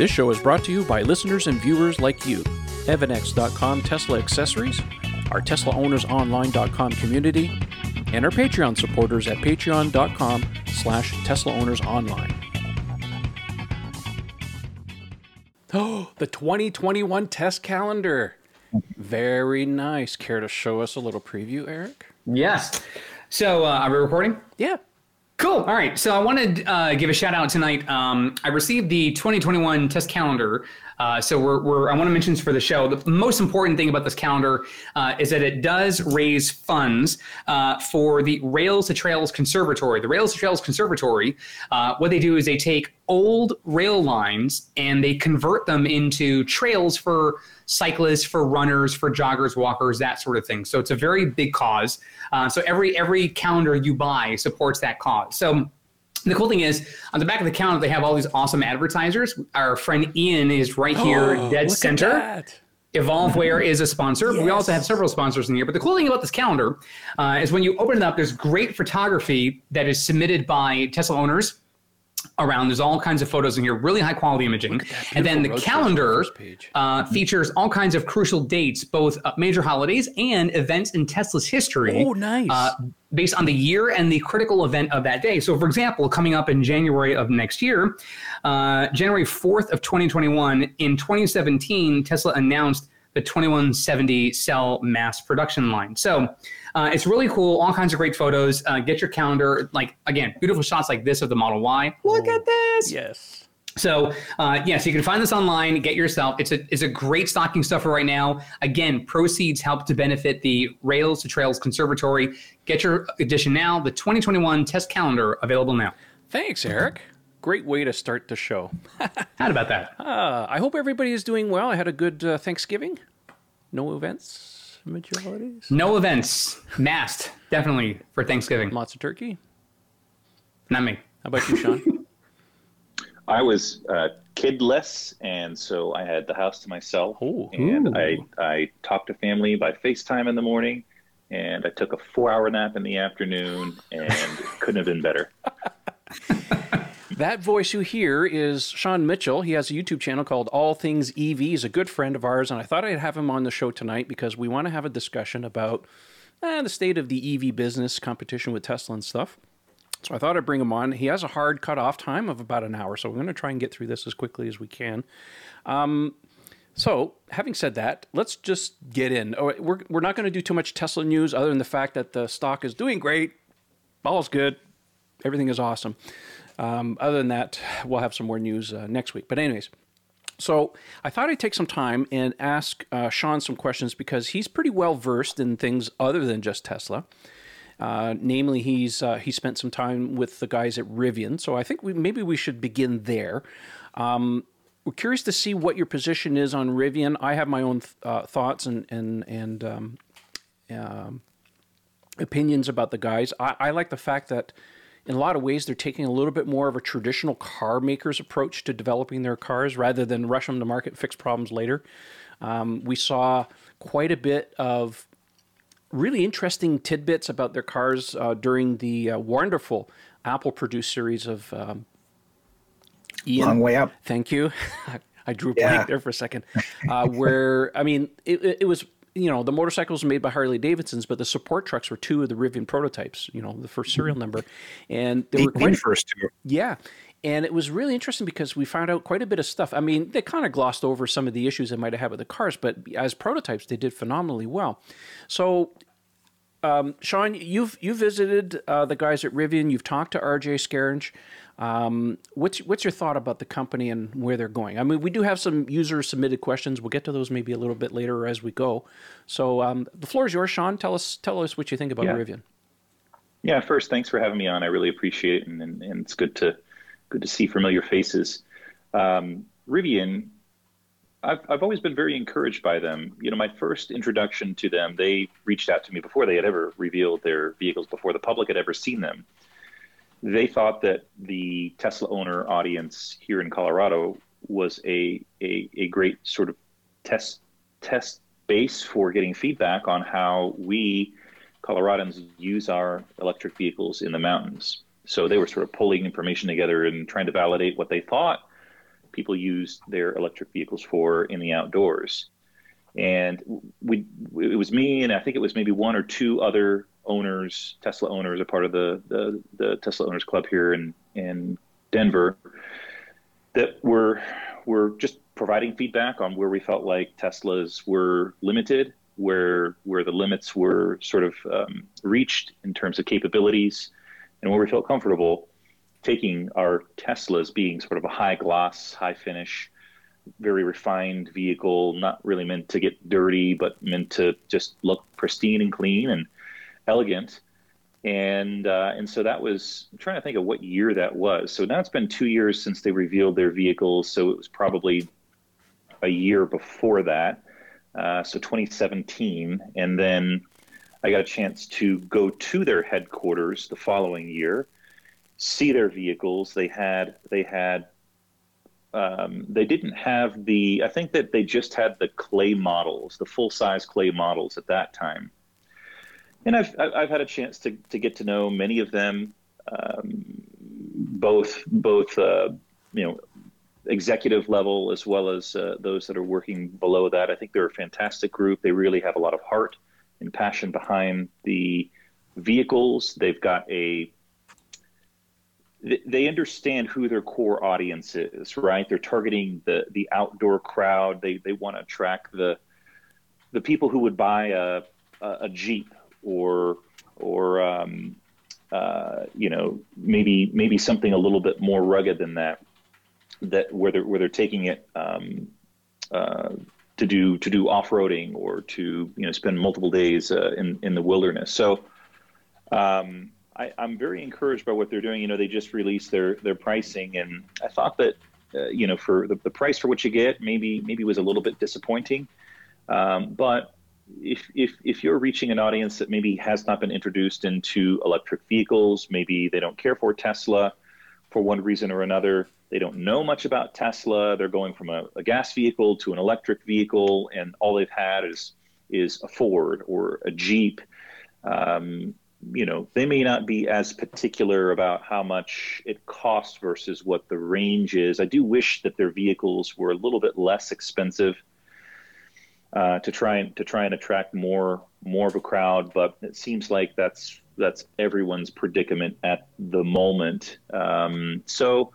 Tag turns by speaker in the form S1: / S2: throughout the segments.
S1: This show is brought to you by listeners and viewers like you. EVANNEX.com Tesla accessories, our TeslaOwnersOnline.com community, and our Patreon supporters at patreon.com slash TeslaOwnersOnline. Oh, the 2021 test calendar. Very nice. Care to show us a little preview, Eric?
S2: Yes. So, uh, are we recording?
S1: Yeah.
S2: Cool. All right. So I want to uh, give a shout out tonight. Um, I received the 2021 test calendar. Uh, so we're, we're, I want to mention this for the show. The most important thing about this calendar uh, is that it does raise funds uh, for the Rails to Trails Conservatory. The Rails to Trails Conservatory, uh, what they do is they take old rail lines and they convert them into trails for cyclists, for runners, for joggers, walkers, that sort of thing. So it's a very big cause. Uh, so every every calendar you buy supports that cause. So the cool thing is on the back of the calendar they have all these awesome advertisers. Our friend Ian is right here,
S1: Oh,
S2: dead center. Evolveware is a sponsor. We also have several sponsors in here. But the cool thing about this calendar uh, is when you open it up, there's great photography that is submitted by Tesla owners around. There's all kinds of photos in here, really high quality imaging. And then the
S1: beautiful road trip on the
S2: calendar uh, features all kinds of crucial dates, both uh, major holidays and events in Tesla's history.
S1: Oh, nice.
S2: Uh, based on the year and the critical event of that day. So, for example, coming up in January of next year, uh, January 4th of 2021, in 2017, Tesla announced the 2170 cell mass production line. So, uh, it's really cool. All kinds of great photos. Uh, get your calendar. Like again, beautiful shots like this of the Model Y. Look at this.
S1: Yes.
S2: So uh, yeah, so you can find this online. Get yourself. It's a it's a great stocking stuffer right now. Again, proceeds help to benefit the Rails to Trails Conservatory. Get your edition now. The 2021 test calendar available now.
S1: Thanks, Eric. Great way to start the show.
S2: How about that?
S1: Uh, I hope everybody is doing well. I had a good uh, Thanksgiving. No events, major holidays.
S2: No events. Masked definitely for Thanksgiving.
S1: Lots of turkey.
S2: Not me.
S1: How about you, Sean?
S3: I was uh, kidless, and so I had the house to myself.
S1: Oh.
S3: and I I talked to family by FaceTime in the morning, and I took a four-hour nap in the afternoon, and couldn't have been better.
S1: that voice you hear is Sean Mitchell. He has a YouTube channel called All Things EV. He's a good friend of ours, and I thought I'd have him on the show tonight because we want to have a discussion about eh, the state of the EV business, competition with Tesla and stuff. So I thought I'd bring him on. He has a hard cutoff time of about an hour, so we're going to try and get through this as quickly as we can. Um, so, having said that, let's just get in. Oh, we're, we're not going to do too much Tesla news other than the fact that the stock is doing great, all's good, everything is awesome. Um, other than that, we'll have some more news uh, next week. But, anyways, so I thought I'd take some time and ask uh, Sean some questions because he's pretty well versed in things other than just Tesla. Uh, namely, he's uh, he spent some time with the guys at Rivian, so I think we, maybe we should begin there. Um, we're curious to see what your position is on Rivian. I have my own uh, thoughts and and and um, um, opinions about the guys. I, I like the fact that in a lot of ways they're taking a little bit more of a traditional car maker's approach to developing their cars rather than rush them to market, fix problems later. Um, we saw quite a bit of really interesting tidbits about their cars uh, during the uh, wonderful Apple produced series of um, Ian.
S4: Long way up.
S1: Thank you. I drew a
S4: Yeah.
S1: blank there for a second. Uh, where I mean, it- it was you know the motorcycles were made by Harley Davidson's, but the support trucks were two of the Rivian prototypes. You know, the first serial mm-hmm. number, and they were
S4: The
S1: quite
S4: first two.
S1: yeah. And it was really interesting because we found out quite a bit of stuff. I mean, they kind of glossed over some of the issues they might have had with the cars, but as prototypes, they did phenomenally well. So, um, Sean, you've you visited uh, the guys at Rivian. You've talked to RJ Scaringe. Um, what's what's your thought about the company and where they're going? I mean, we do have some user submitted questions. We'll get to those maybe a little bit later as we go. So um, the floor is yours, Sean. Tell us tell us what you think about
S3: Yeah.
S1: Rivian.
S3: Yeah, first, thanks for having me on. I really appreciate it, and, and, and it's good to good to see familiar faces. Um, Rivian, I've I've always been very encouraged by them. You know, my first introduction to them, they reached out to me before they had ever revealed their vehicles, before the public had ever seen them. They thought that the Tesla owner audience here in Colorado was a a, a great sort of test test base for getting feedback on how we Coloradans use our electric vehicles in the mountains. So they were sort of pulling information together and trying to validate what they thought people use their electric vehicles for in the outdoors. And we, it was me, and I think it was maybe one or two other owners, Tesla owners, a part of the, the, the Tesla Owners Club here in, in Denver, that were, were just providing feedback on where we felt like Teslas were limited, where, where the limits were sort of um, reached in terms of capabilities, and where we felt comfortable taking our Teslas being sort of a high gloss, high finish, very refined vehicle, not really meant to get dirty, but meant to just look pristine and clean and elegant. And uh, and so that was I'm trying to think of what year that was. So now it's been two years since they revealed their vehicles. So it was probably a year before that. Uh, so 2017, and then I got a chance to go to their headquarters the following year, see their vehicles. They had they had um, they didn't have the. I think that they just had the clay models, the full size clay models at that time. And I've I've had a chance to to get to know many of them, um, both both uh, you know executive level as well as uh, those that are working below that. I think they're a fantastic group. They really have a lot of heart and passion behind the vehicles. They've got a they understand who their core audience is, right? They're targeting the the outdoor crowd. They they want to attract the the people who would buy a a, Jeep or or um, uh, you know maybe maybe something a little bit more rugged than that. That where they're where they're taking it um, uh, to do to do off roading or to you know spend multiple days uh, in in the wilderness. So. Um, I, am very encouraged by what they're doing. You know, they just released their their pricing, and I thought that uh, you know for the, the price for what you get, maybe maybe was a little bit disappointing. Um, but if if if you're reaching an audience that maybe has not been introduced into electric vehicles, maybe they don't care for Tesla for one reason or another. They don't know much about Tesla. They're going from a, a gas vehicle to an electric vehicle, and all they've had is is a Ford or a Jeep. Um, you know, they may not be as particular about how much it costs versus what the range is. I do wish that their vehicles were a little bit less expensive uh, to try and to try and attract more more of a crowd, but it seems like that's that's everyone's predicament at the moment. Um, so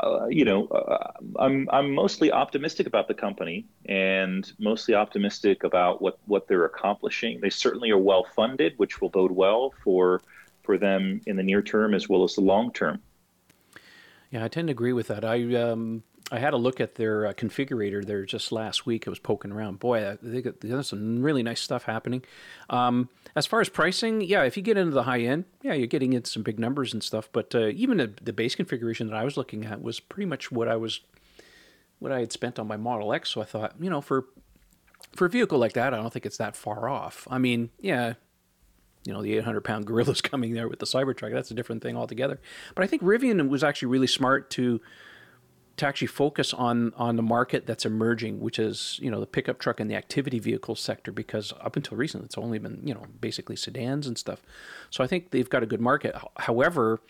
S3: uh, you know, uh, I'm I'm mostly optimistic about the company and mostly optimistic about what what they're accomplishing. They certainly are well funded, which will bode well for for them in the near term as well as the long term.
S1: Yeah, I tend to agree with that. I um, I had a look at their uh, configurator there just last week. I was poking around. Boy, they got, there's some really nice stuff happening. Um, as far as pricing, yeah, if you get into the high end, yeah, you're getting into some big numbers and stuff. But uh, even the, the base configuration that I was looking at was pretty much what I was, what I had spent on my Model X. So I thought, you know, for for a vehicle like that, I don't think it's that far off. I mean, yeah, you know, the 800 pound gorilla's coming there with the Cybertruck. That's a different thing altogether. But I think Rivian was actually really smart to to actually focus on on the market that's emerging, which is you know the pickup truck and the activity vehicle sector, because up until recently it's only been you know basically sedans and stuff. So I think they've got a good market. However,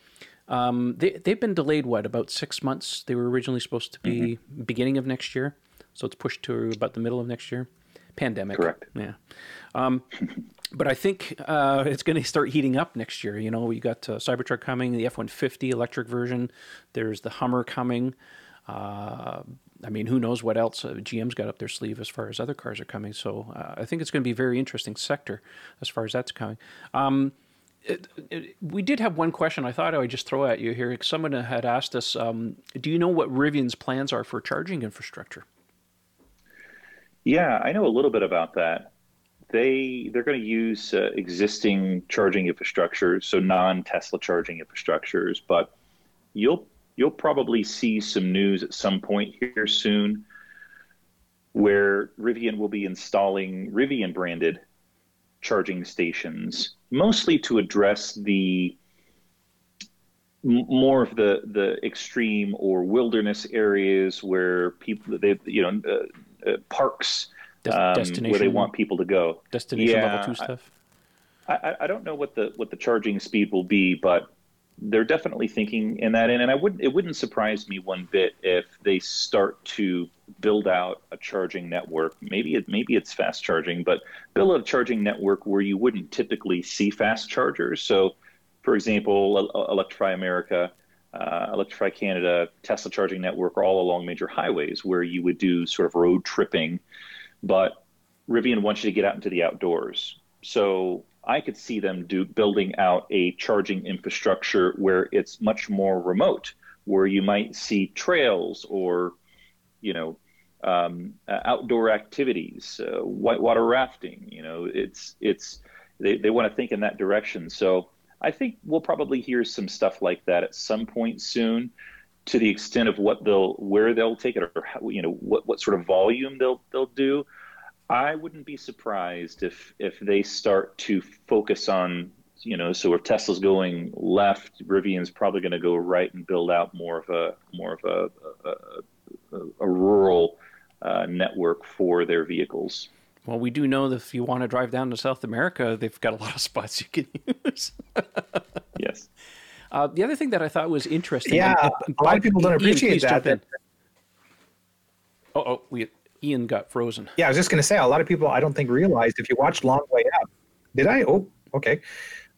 S1: um, they they've been delayed what about six months? They were originally supposed to be mm-hmm. beginning of next year, so it's pushed to about the middle of next year. Pandemic,
S3: correct?
S1: Yeah. Um, but I think uh, it's going to start heating up next year. You know, you got uh, Cybertruck coming, the F one fifty electric version. There's the Hummer coming. Uh, I mean, who knows what else uh, GM's got up their sleeve as far as other cars are coming. So uh, I think it's going to be a very interesting sector as far as that's coming. Um, it, it, we did have one question I thought I would just throw at you here. Someone had asked us, um, do you know what Rivian's plans are for charging infrastructure?
S3: Yeah, I know a little bit about that. They they're going to use uh, existing charging infrastructure, so non-Tesla charging infrastructures, but you'll you'll probably see some news at some point here soon where Rivian will be installing Rivian branded charging stations, mostly to address the more of the the extreme or wilderness areas where people they you know uh, uh, parks um, where they want people to go.
S1: Destination yeah, level two stuff.
S3: I, I, I don't know what the what the charging speed will be, but they're definitely thinking in that, and I wouldn't it wouldn't surprise me one bit if they start to build out a charging network. Maybe it maybe it's fast charging, but build a charging network where you wouldn't typically see fast chargers. So, for example, Electrify America. Uh, Electrify Canada, Tesla charging network, are all along major highways where you would do sort of road tripping. But Rivian wants you to get out into the outdoors. So I could see them do building out a charging infrastructure where it's much more remote, where you might see trails or, you know, um, uh, outdoor activities, uh, whitewater rafting. You know, it's it's they, they want to think in that direction. So I think we'll probably hear some stuff like that at some point soon. To the extent of what they'll, where they'll take it, or how, you know, what, what sort of volume they'll they'll do. I wouldn't be surprised if if they start to focus on you know so if Tesla's going left, Rivian's probably going to go right and build out more of a more of a a, a, a rural uh, network for their vehicles.
S1: Well, we do know that if you want to drive down to South America, they've got a lot of spots you can use.
S3: yes.
S1: Uh, the other thing that I thought was interesting.
S4: Yeah, and, and a lot of people don't appreciate Ian, that. that
S1: oh, oh, we Ian got frozen.
S4: Yeah, I was just going to say a lot of people I don't think realized if you watched Long Way Up. Did I? Oh, okay.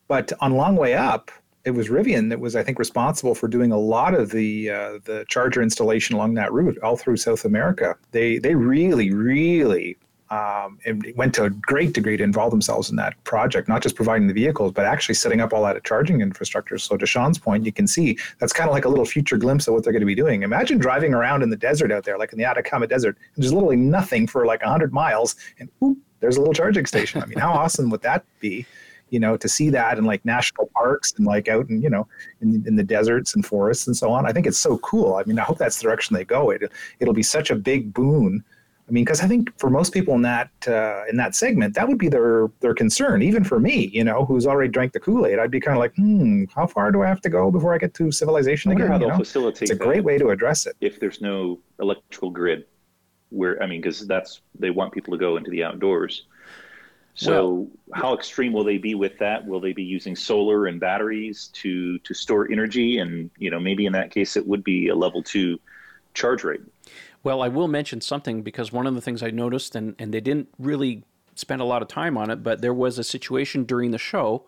S4: But on Long Way Up, it was Rivian that was, I think, responsible for doing a lot of the uh, the charger installation along that route all through South America. They they really really um, and went to a great degree to involve themselves in that project, not just providing the vehicles, but actually setting up all that charging infrastructure. So to Sean's point, you can see that's kind of like a little future glimpse of what they're going to be doing. Imagine driving around in the desert out there, like in the Atacama Desert, and there's literally nothing for like 100 miles, and whoop, there's a little charging station. I mean, how awesome would that be? You know, to see that in like national parks and like out in, you know, in, in the deserts and forests and so on. I think it's so cool. I mean, I hope that's the direction they go. It, it'll be such a big boon I mean, because I think for most people in that uh, in that segment, that would be their their concern. Even for me, you know, who's already drank the Kool Aid, I'd be kind of like, hmm, how far do I have to go before I get to civilization
S3: again?
S4: How
S3: they'll know? facilitate.
S4: It's a great way to address it.
S3: If there's no electrical grid, where I mean, because that's they want people to go into the outdoors. So well, how extreme will they be with that? Will they be using solar and batteries to to store energy? And you know, maybe in that case, it would be a level two charge rate.
S1: Well, I will mention something because one of the things I noticed, and, and they didn't really spend a lot of time on it, but there was a situation during the show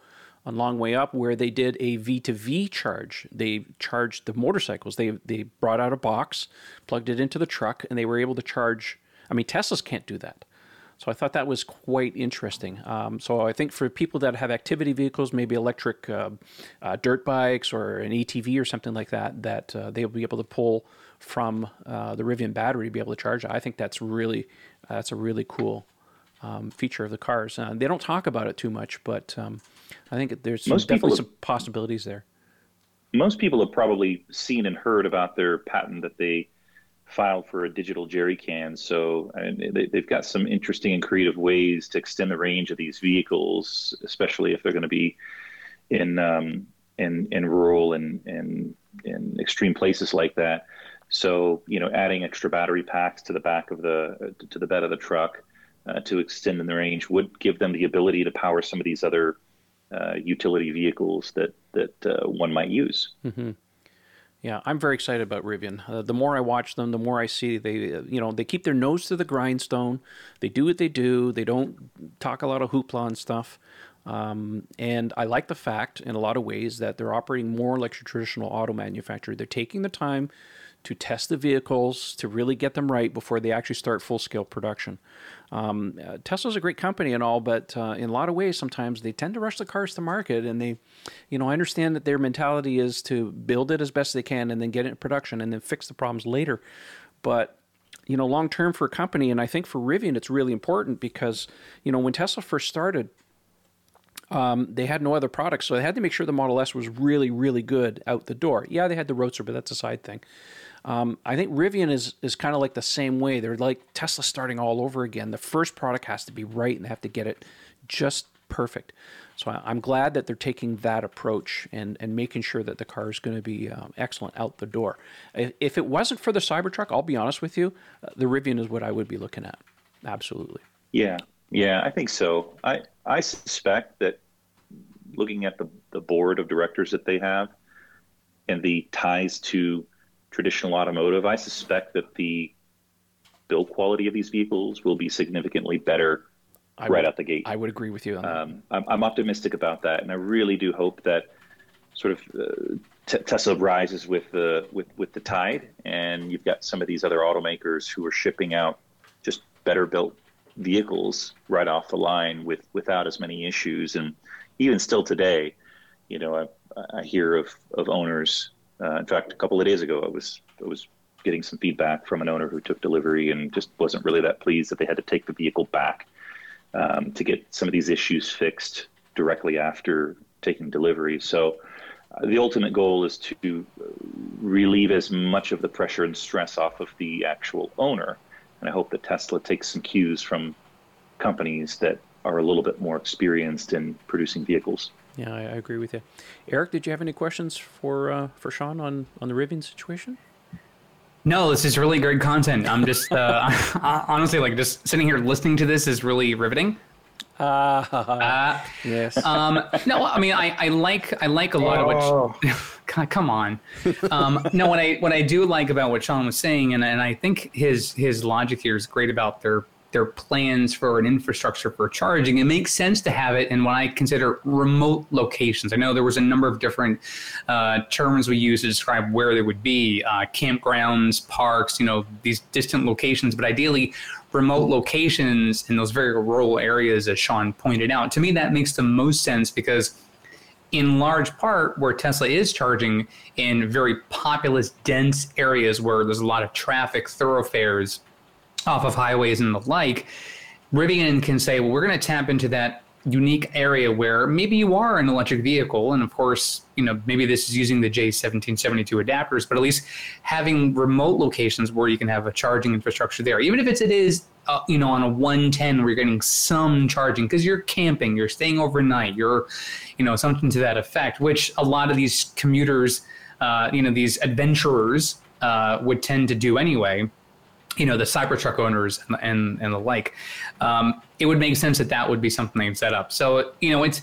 S1: on Long Way Up where they did a V2V charge. They charged the motorcycles. They they brought out a box, plugged it into the truck, and they were able to charge. I mean, Teslas can't do that. So I thought that was quite interesting. Um, so I think for people that have activity vehicles, maybe electric uh, uh, dirt bikes or an ATV or something like that, that uh, they'll be able to pull from uh, the Rivian battery to be able to charge it. I think that's really that's a really cool um, feature of the cars. Uh, they don't talk about it too much, but um, I think there's some, definitely have, some possibilities there.
S3: Most people have probably seen and heard about their patent that they filed for a digital jerry can. So they, have got some interesting and creative ways to extend the range of these vehicles, especially if they're going to be in um, in in rural and and in extreme places like that. So, you know, adding extra battery packs to the back of the to the bed of the truck uh, to extend in the range would give them the ability to power some of these other uh, utility vehicles that that uh, one might use.
S1: Mm-hmm. Yeah, I'm very excited about Rivian. Uh, the more I watch them, the more I see they, uh, you know, they keep their nose to the grindstone. They do what they do. They don't talk a lot of hoopla and stuff. Um, and I like the fact, in a lot of ways, that they're operating more like a traditional auto manufacturer. They're taking the time to test the vehicles to really get them right before they actually start full scale production. Um, uh, Tesla's a great company and all, but uh, in a lot of ways, sometimes they tend to rush the cars to market. And they, you know, I understand that their mentality is to build it as best they can and then get it in production and then fix the problems later. But you know, long term for a company, and I think for Rivian, it's really important because, you know, when Tesla first started, um, they had no other products, so they had to make sure the Model S was really, really good out the door. Yeah, they had the Roadster, but that's a side thing. Um, I think Rivian is is kind of like the same way. They're like Tesla starting all over again. The first product has to be right, and they have to get it just perfect. So I, am glad that they're taking that approach and, and making sure that the car is going to be um, excellent out the door. If, if, it wasn't for the Cybertruck, I'll be honest with you, uh, the Rivian is what I would be looking at. Absolutely.
S3: Yeah, yeah, I think so. I I suspect that looking at the the board of directors that they have, and the ties to traditional automotive, I suspect that the build quality of these vehicles will be significantly better
S1: I
S3: right
S1: would,
S3: out the gate.
S1: I would agree with you on that.
S3: Um, I'm, I'm optimistic about that, and I really do hope that sort of uh, t- Tesla rises with the with with the tide, and you've got some of these other automakers who are shipping out just better built vehicles right off the line with without as many issues, and even still today, you know, I, I hear of of owners. Uh, in fact, a couple of days ago, I was I was getting some feedback from an owner who took delivery and just wasn't really that pleased that they had to take the vehicle back um, to get some of these issues fixed directly after taking delivery. So uh, the ultimate goal is to relieve as much of the pressure and stress off of the actual owner. And I hope that Tesla takes some cues from companies that are a little bit more experienced in producing vehicles.
S1: Yeah, I, I agree with you. Eric, did you have any questions for uh, for Sean on on the Rivian situation?
S2: No, this is really great content. I'm just uh, honestly like just sitting here listening to this is really riveting.
S1: Uh,
S2: Uh,
S1: yes.
S2: um, no, I mean I, I like I like a lot of
S4: Oh.
S2: what. God, come on. Um, no, what I what I do like about what Sean was saying, and and I think his his logic here is great about their their plans for an infrastructure for charging. It makes sense to have it in what I consider remote locations. I know there was a number of different uh, terms we use to describe where they would be: uh, campgrounds, parks, you know, these distant locations. But ideally, remote locations in those very rural areas, as Sean pointed out. To me, that makes the most sense because in large part where Tesla is charging in very populous, dense areas where there's a lot of traffic, thoroughfares off of highways and the like, Rivian can say, well, we're going to tap into that unique area where maybe you are an electric vehicle. And of course, you know, maybe this is using the J1772 adapters, but at least having remote locations where you can have a charging infrastructure there, even if it's, it is, uh, you know, on a 110 where you're getting some charging because you're camping, you're staying overnight, you're, you know, something to that effect, which a lot of these commuters, uh, you know, these adventurers uh, would tend to do anyway you know the Cybertruck owners and and, and the like, um, it would make sense that that would be something they'd set up. So you know, it's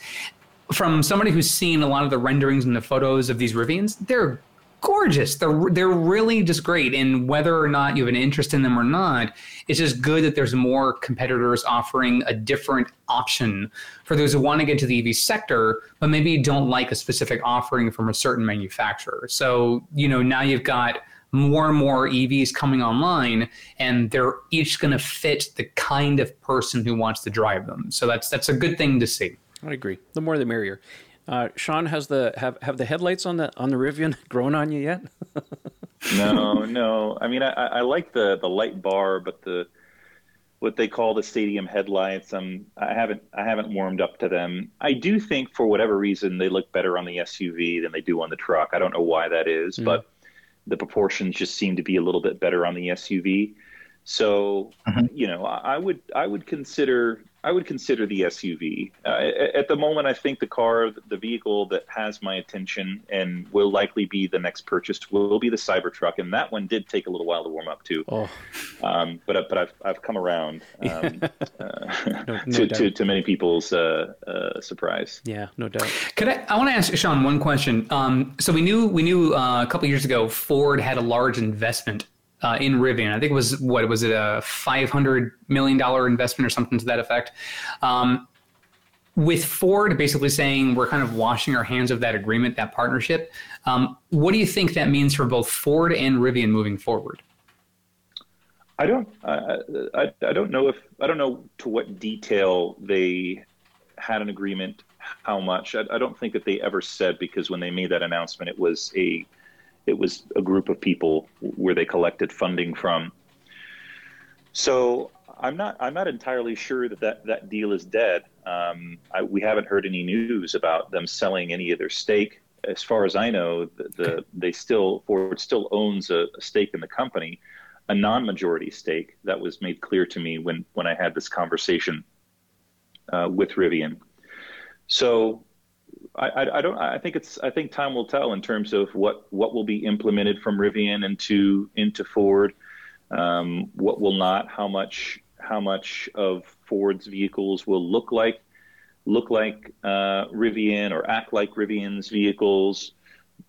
S2: from somebody who's seen a lot of the renderings and the photos of these Rivians, they're gorgeous. They're they're really just great. And whether or not you have an interest in them or not, it's just good that there's more competitors offering a different option for those who want to get to the EV sector, but maybe don't like a specific offering from a certain manufacturer. So you know now you've got more and more EVs coming online, and they're each going to fit the kind of person who wants to drive them. So that's that's a good thing to see.
S1: I agree. The more the merrier. Uh, Sean, has the have have the headlights on the on the Rivian grown on you yet?
S3: no, no. I mean, I, I like the the light bar, but the what they call the stadium headlights, um, I haven't I haven't warmed up to them. I do think for whatever reason they look better on the SUV than they do on the truck. I don't know why that is,
S1: Mm.
S3: but the proportions just seem to be a little bit better on the SUV. So,
S4: Mhm.
S3: you know, I I would I would consider I would consider the SUV. Uh, at, at the moment, I think the car, the vehicle that has my attention and will likely be the next purchase will be the Cybertruck, and that one did take a little while to warm up to.
S1: Oh,
S3: Um, but but I've I've come around um, uh,
S1: No- no
S3: to, to to many people's uh, uh, surprise.
S1: yeah, no doubt.
S2: Could I? I want to ask Sean one question. Um, so we knew we knew uh, a couple years ago Ford had a large investment uh, in Rivian. I think it was what was it a five hundred million dollar investment or something to that effect. Um, with Ford basically saying we're kind of washing our hands of that agreement, that partnership. Um, what do you think that means for both Ford and Rivian moving forward?
S3: I don't I, I I don't know if I don't know to what detail they had an agreement. How much? I, I don't think that they ever said because when they made that announcement, it was a it was a group of people where they collected funding from. So I'm not I'm not entirely sure that that, that deal is dead. Um, I, we haven't heard any news about them selling any of their stake. As far as I know, the, the they still Ford still owns a, a stake in the company, a non-majority stake. That was made clear to me when when I had this conversation uh, with Rivian. So I, I, don't. I think it's. I think time will tell in terms of what what will be implemented from Rivian into into Ford, um, what will not, how much how much of Ford's vehicles will look like look like uh, Rivian or act like Rivian's vehicles.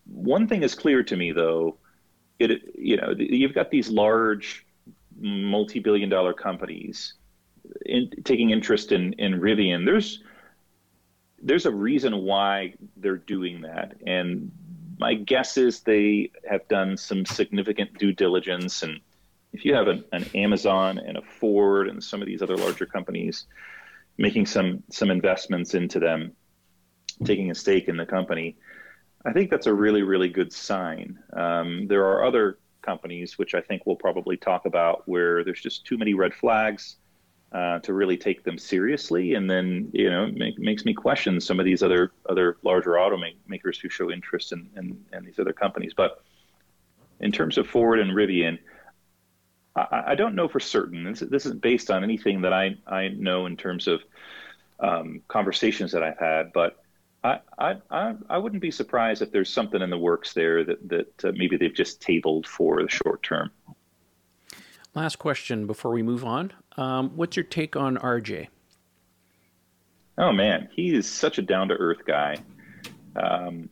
S3: one thing is clear to me, though. It you know you've got these large, multi-billion-dollar companies in, taking interest in in Rivian. There's there's a reason why they're doing that, and my guess is they have done some significant due diligence. And if you have an, an Amazon and a Ford and some of these other larger companies making some some investments into them, taking a stake in the company, I think that's a really really good sign. Um, there are other companies which I think we'll probably talk about where there's just too many red flags uh, to really take them seriously. And then, you know, make, makes me question some of these other other larger automakers who show interest in, in, in, these other companies. But in terms of Ford and Rivian, I, I don't know for certain. This, this isn't based on anything that I, I know in terms of um, conversations that I've had, but I, I, I wouldn't be surprised if there's something in the works there that, that uh, maybe they've just tabled for the short term.
S1: Last question before we move on. Um, what's your take on RJ?
S3: Oh man, he is such a down to earth guy. Um,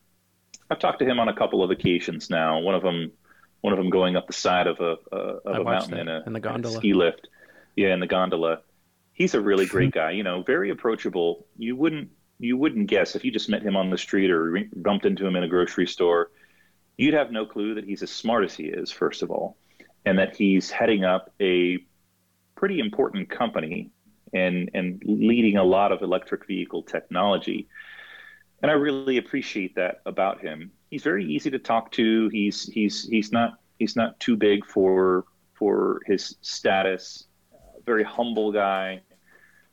S3: I've talked to him on a couple of occasions now. One of them, one of them going up the side of a, a of a mountain in a,
S1: in the gondola.
S3: In a ski lift. Yeah, in the gondola. He's a really great guy. You know, very approachable. You wouldn't you wouldn't guess if you just met him on the street or bumped into him in a grocery store. You'd have no clue that he's as smart as he is. First of all, and that he's heading up a pretty important company and and leading a lot of electric vehicle technology. And I really appreciate that about him. He's very easy to talk to. He's he's he's not he's not too big for for his status. Very humble guy.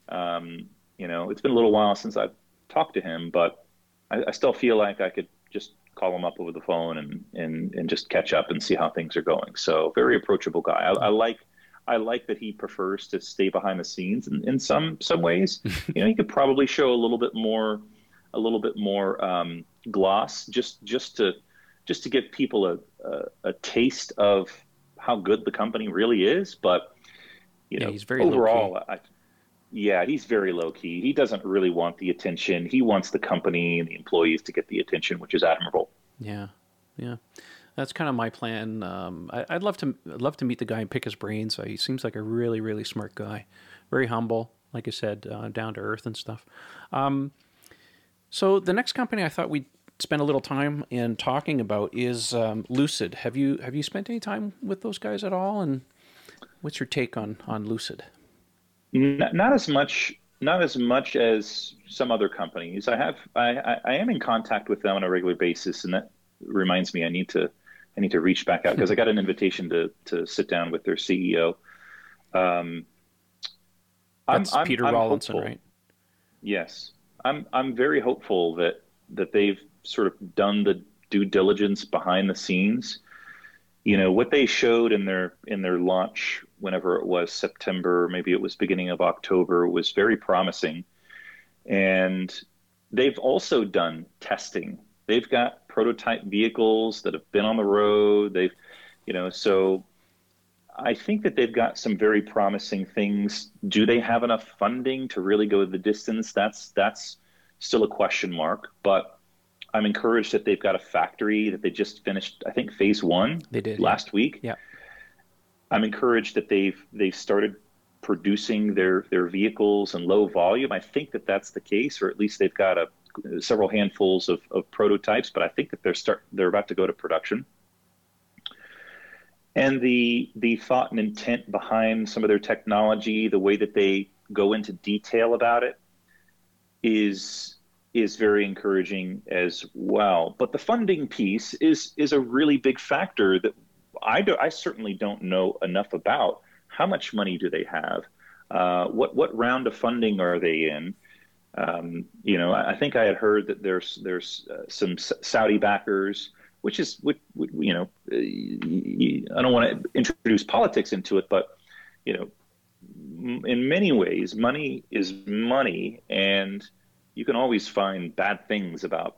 S3: Um, you know, it's been a little while since I've talked to him, but I, I still feel like I could just call him up over the phone and, and, and just catch up and see how things are going. So very approachable guy. I, I like I like that he prefers to stay behind the scenes in, in some some ways. you know, he could probably show a little bit more a little bit more um, gloss just just to just to give people a, a, a taste of how good the company really is. But you yeah, know, he's very overall, I, yeah, he's very low key. He doesn't really want the attention. He wants the company and the employees to get the attention, which is admirable.
S1: Yeah, yeah, that's kind of my plan. Um, I, would love to I'd love to meet the guy and pick his brains. he seems like a really really smart guy, very humble. Like I said, uh, down to earth and stuff. Um, so the next company I thought we'd spend a little time in talking about is um, Lucid. Have you have you spent any time with those guys at all? And what's your take on on Lucid?
S3: Not, not as much, not as much as some other companies. I have, I, I, I am in contact with them on a regular basis, and that reminds me, I need to, I need to reach back out because I got an invitation to to sit down with their CEO. Um,
S1: That's I'm, Peter I'm, Rawlinson, I'm right?
S3: Yes, I'm. I'm very hopeful that that they've sort of done the due diligence behind the scenes. You know what they showed in their in their launch whenever it was September, maybe it was beginning of October, was very promising. And they've also done testing. They've got prototype vehicles that have been on the road. They've, you know, so I think that they've got some very promising things. Do they have enough funding to really go the distance? That's that's still a question mark. But I'm encouraged that they've got a factory that they just finished. I think phase one.
S1: They did
S3: last
S1: yeah.
S3: week.
S1: Yeah.
S3: I'm encouraged that they've they've started producing their their vehicles in low volume. I think that that's the case, or at least they've got a several handfuls of, of prototypes. But I think that they're start they're about to go to production. And the the thought and intent behind some of their technology, the way that they go into detail about it, is is very encouraging as well. But the funding piece is is a really big factor that I do, I certainly don't know enough about how much money do they have, uh, what what round of funding are they in. Um, you know, I, think I had heard that there's there's uh, some Saudi backers, which is which, you know, uh, I don't want to introduce politics into it, but you know, in many ways, money is money, and you can always find bad things about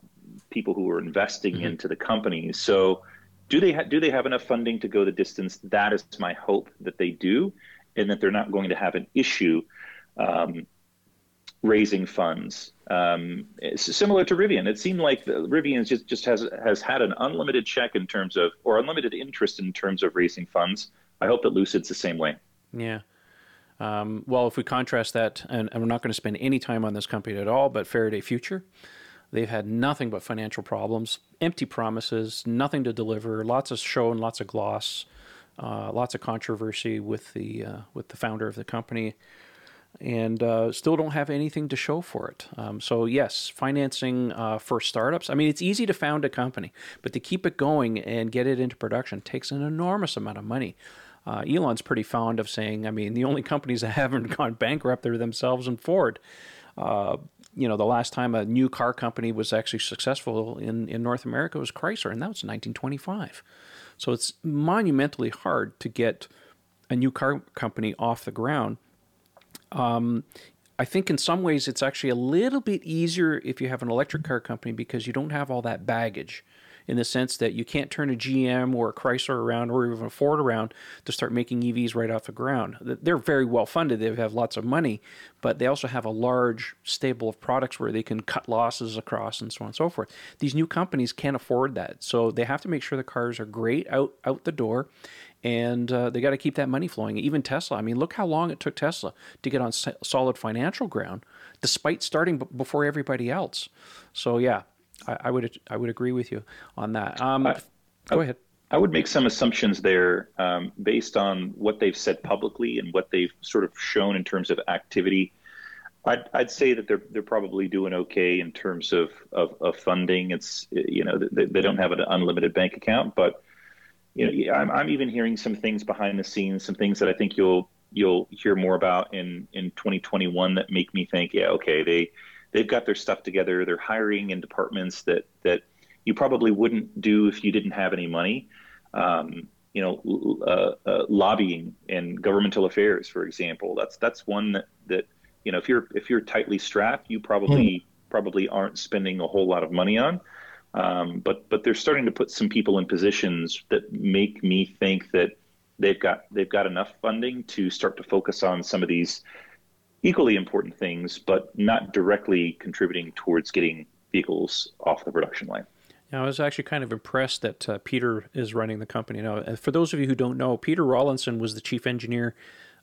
S3: people who are investing mm-hmm. into the companies. So do they ha- do they have enough funding to go the distance? That is my hope that they do, and that they're not going to have an issue um, raising funds. Um, similar to Rivian. It seemed like Rivian just just has has had an unlimited check in terms of or unlimited interest in terms of raising funds. I hope that Lucid's the same way.
S1: Yeah. Um, well, if we contrast that, and, and we're not going to spend any time on this company at all, but Faraday Future, they've had nothing but financial problems, empty promises, nothing to deliver, lots of show and lots of gloss, uh, lots of controversy with the uh, with the founder of the company and uh, still don't have anything to show for it. Um, so, yes, financing uh, for startups. I mean, it's easy to found a company, but to keep it going and get it into production takes an enormous amount of money. Uh, Elon's pretty fond of saying, I mean, the only companies that haven't gone bankrupt are themselves and Ford. Uh, you know, the last time a new car company was actually successful in, in North America was Chrysler, and that was 1925. So it's monumentally hard to get a new car company off the ground um, I think in some ways it's actually a little bit easier if you have an electric car company because you don't have all that baggage in the sense that you can't turn a GM or a Chrysler around or even a Ford around to start making EVs right off the ground. They're very well funded, they have lots of money, but they also have a large stable of products where they can cut losses across and so on and so forth. These new companies can't afford that. So they have to make sure the cars are great out out the door and uh, they got to keep that money flowing. Even Tesla. I mean, look how long it took Tesla to get on solid financial ground, despite starting b- before everybody else. So yeah, I, I, would I would agree with you on that. Um, I, go ahead.
S3: I would make some assumptions there um, based on what they've said publicly and what they've sort of shown in terms of activity. I'd, I'd say that they're they're probably doing okay in terms of, of, of funding. It's you know they, they don't have an unlimited bank account, but you know, I'm, I'm even hearing some things behind the scenes, some things that I think you'll you'll hear more about in in 2021 that make me think, yeah, okay, they they've got their stuff together. They're hiring in departments that that you probably wouldn't do if you didn't have any money. Um, you know, uh, uh, lobbying and governmental affairs, for example. That's that's one that that you know if you're if you're tightly strapped, you probably hmm. probably aren't spending a whole lot of money on. Um, but but they're starting to put some people in positions that make me think that they've got they've got enough funding to start to focus on some of these equally important things, but not directly contributing towards getting vehicles off the production line.
S1: Now, I was actually kind of impressed that uh, Peter is running the company now. For those of you who don't know, Peter Rawlinson was the chief engineer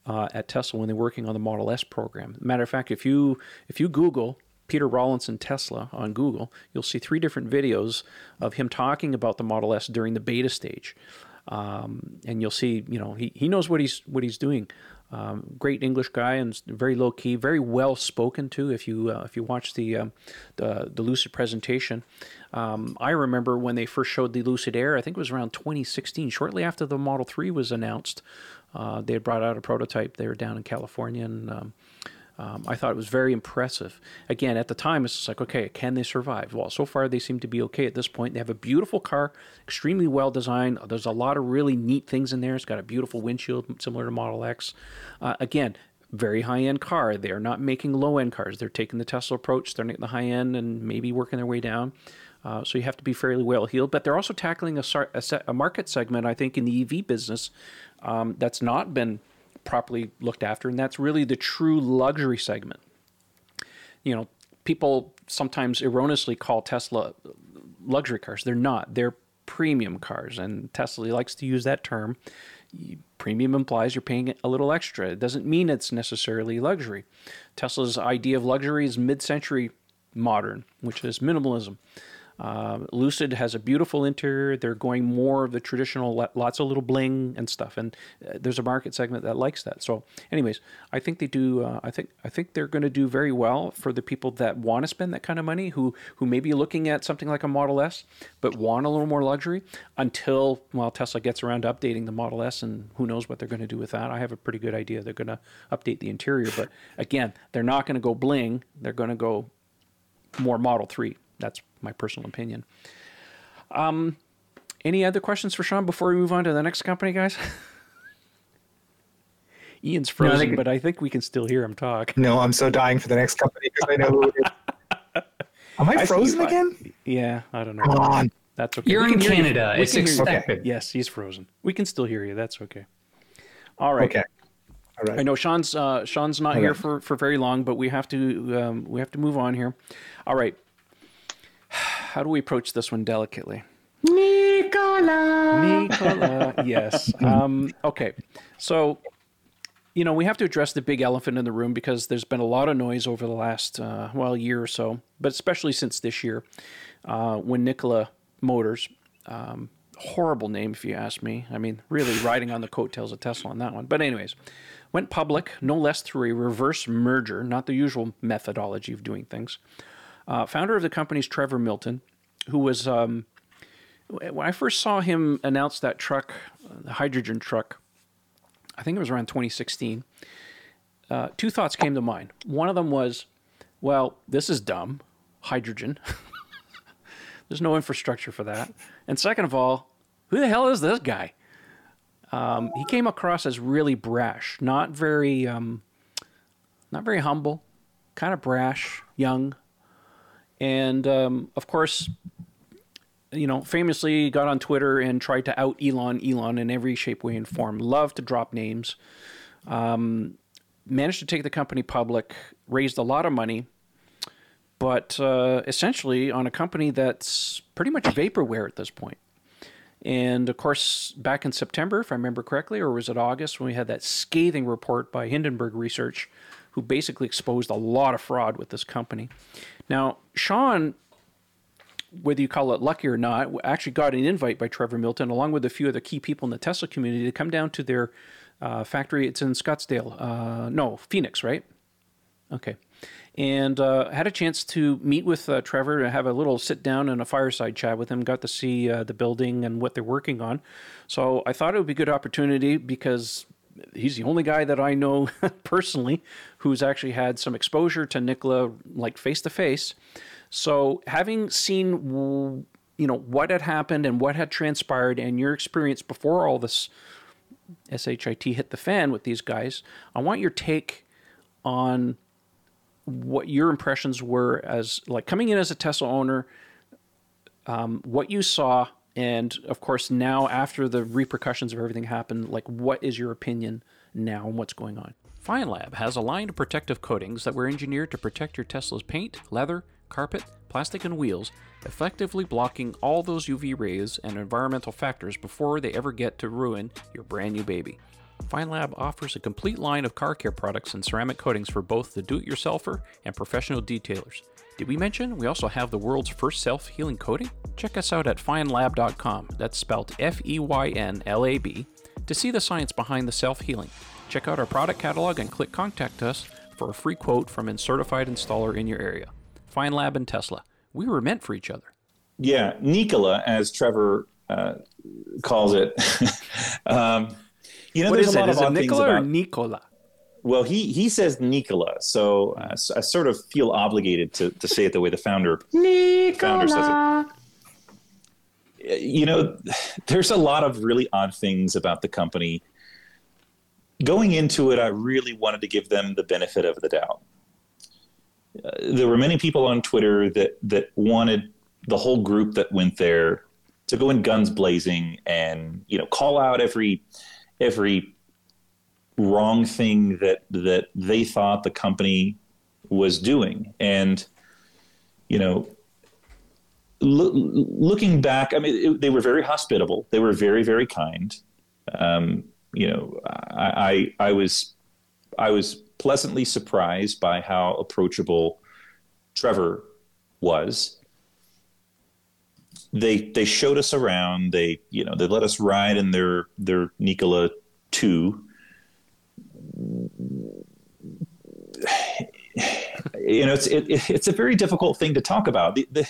S1: uh, at Tesla when they were working on the Model S program. Matter of fact, if you if you Google Peter Rawlinson Tesla on Google, you'll see three different videos of him talking about the Model S during the beta stage. Um, and you'll see, you know, he, he knows what he's what he's doing. Um, great English guy and very low key, very well spoken to. If you uh, if you watch the, uh, the the Lucid presentation, um, I remember when they first showed the Lucid Air. I think it was around 2016, shortly after the Model 3 was announced. Uh, they had brought out a prototype. They were down in California, and um, I thought it was very impressive. Again, at the time, it's like, okay, can they survive? Well, so far they seem to be okay at this point. They have a beautiful car, extremely well designed. There's a lot of really neat things in there. It's got a beautiful windshield, similar to Model X. Uh, again, very high end car. They are not making low end cars. They're taking the Tesla approach, starting at the high end and maybe working their way down. Uh, so you have to be fairly well heeled. But they're also tackling a, a, a, market segment, I think, in the EV business um, that's not been properly looked after, and that's really the true luxury segment. You know, people sometimes erroneously call Tesla luxury cars. They're not. They're premium cars, and Tesla likes to use that term. Premium implies you're paying a little extra. It doesn't mean it's necessarily luxury. Tesla's idea of luxury is mid-century modern, which is minimalism. Uh, Lucid has a beautiful interior. They're going more of the traditional, lots of little bling and stuff, and uh, there's a market segment that likes that. So, anyways, I think they do. Uh, I think I think they're going to do very well for the people that want to spend that kind of money, who who may be looking at something like a Model S, but want a little more luxury. Until well, Tesla gets around to updating the Model S, and who knows what they're going to do with that. I have a pretty good idea. They're going to update the interior, but again, they're not going to go bling. They're going to go more Model Three. That's my personal opinion. Um, any other questions for Sean before we move on to the next company, guys? Ian's frozen, no, I think, but I think we can still hear him talk.
S4: No, I'm so dying for the next company because I know who it is. Am I, I frozen again?
S1: Yeah, I don't know.
S4: Come on.
S1: That's okay.
S2: You're in Canada. You. It's expected.
S1: Okay. Yes, he's frozen. We can still hear you. That's okay. All right.
S4: Okay. All right.
S1: I know Sean's uh, Sean's not
S4: All
S1: here
S4: right.
S1: for, for very long, but we have to um, we have to move on here. All right. How do we approach this one delicately?
S2: Nikola.
S1: Nikola, yes. Um, okay, so you know we have to address the big elephant in the room because there's been a lot of noise over the last uh, well year or so, but especially since this year uh, when Nikola Motors, um, horrible name if you ask me. I mean, really riding on the coattails of Tesla on that one. But anyways, went public no less through a reverse merger, not the usual methodology of doing things. Uh, founder of the company Trevor Milton, who was um, when I first saw him announce that truck, uh, the hydrogen truck, I think it was around 2016. Uh, two thoughts came to mind. One of them was, well, this is dumb, hydrogen. There's no infrastructure for that. And second of all, who the hell is this guy? Um, he came across as really brash, not very, um, not very humble, kind of brash, young, and um, of course, you know, famously got on Twitter and tried to out Elon, Elon in every shape, way, and form. Loved to drop names. Um, managed to take the company public, raised a lot of money, but uh, essentially on a company that's pretty much vaporware at this point. And of course, back in September, if I remember correctly, or was it August, when we had that scathing report by Hindenburg Research, who basically exposed a lot of fraud with this company. Now, Sean, whether you call it lucky or not, actually got an invite by Trevor Milton, along with a few other key people in the Tesla community, to come down to their uh, factory. It's in Scottsdale. Uh, no, Phoenix, right? Okay. And uh, had a chance to meet with uh, Trevor and have a little sit down and a fireside chat with him. Got to see uh, the building and what they're working on. So I thought it would be a good opportunity because he's the only guy that I know personally who's actually had some exposure to Nikola, like face to face. So having seen, you know, what had happened and what had transpired, and your experience before all this shit hit the fan with these guys, I want your take on what your impressions were as like coming in as a Tesla owner, um, what you saw, and of course now after the repercussions of everything happened, like what is your opinion now and what's going on? Feynlab has aligned protective coatings that were engineered to protect your Tesla's paint, leather, carpet, plastic, and wheels, effectively blocking all those UV rays and environmental factors before they ever get to ruin your brand new baby. Feynlab offers a complete line of car care products and ceramic coatings for both the do it yourselfer and professional detailers. Did we mention we also have the world's first self healing coating? Check us out at feynlab.com, that's spelled F E Y N L A B, to see the science behind the self healing. Check out our product catalog and click Contact Us for a free quote from a certified installer in your area. Feynlab and Tesla, we were meant for each other.
S3: Yeah, Nikola, as Trevor uh, calls it. um, you know,
S1: What
S3: there's
S1: is
S3: a
S1: it?
S3: lot
S1: Is
S3: of
S1: it
S3: odd things
S1: Nicola or
S3: about.
S1: Nicola?
S3: Well, he he says Nikola, so uh, I sort of feel obligated to to say it the way the founder founder says it. You know, there's a lot of really odd things about the company. Going into it, I really wanted to give them the benefit of the doubt. Uh, there were many people on Twitter that that wanted the whole group that went there to go in guns blazing and you know call out every every wrong thing that that they thought the company was doing. And you know loo- looking back i mean it, they were very hospitable. They were very very kind. Um, you know I, I i was i was pleasantly surprised by how approachable trevor was. They they showed us around. They you know they let us ride in their their nikola 2 you know, it's it, it's a very difficult thing to talk about. The, the,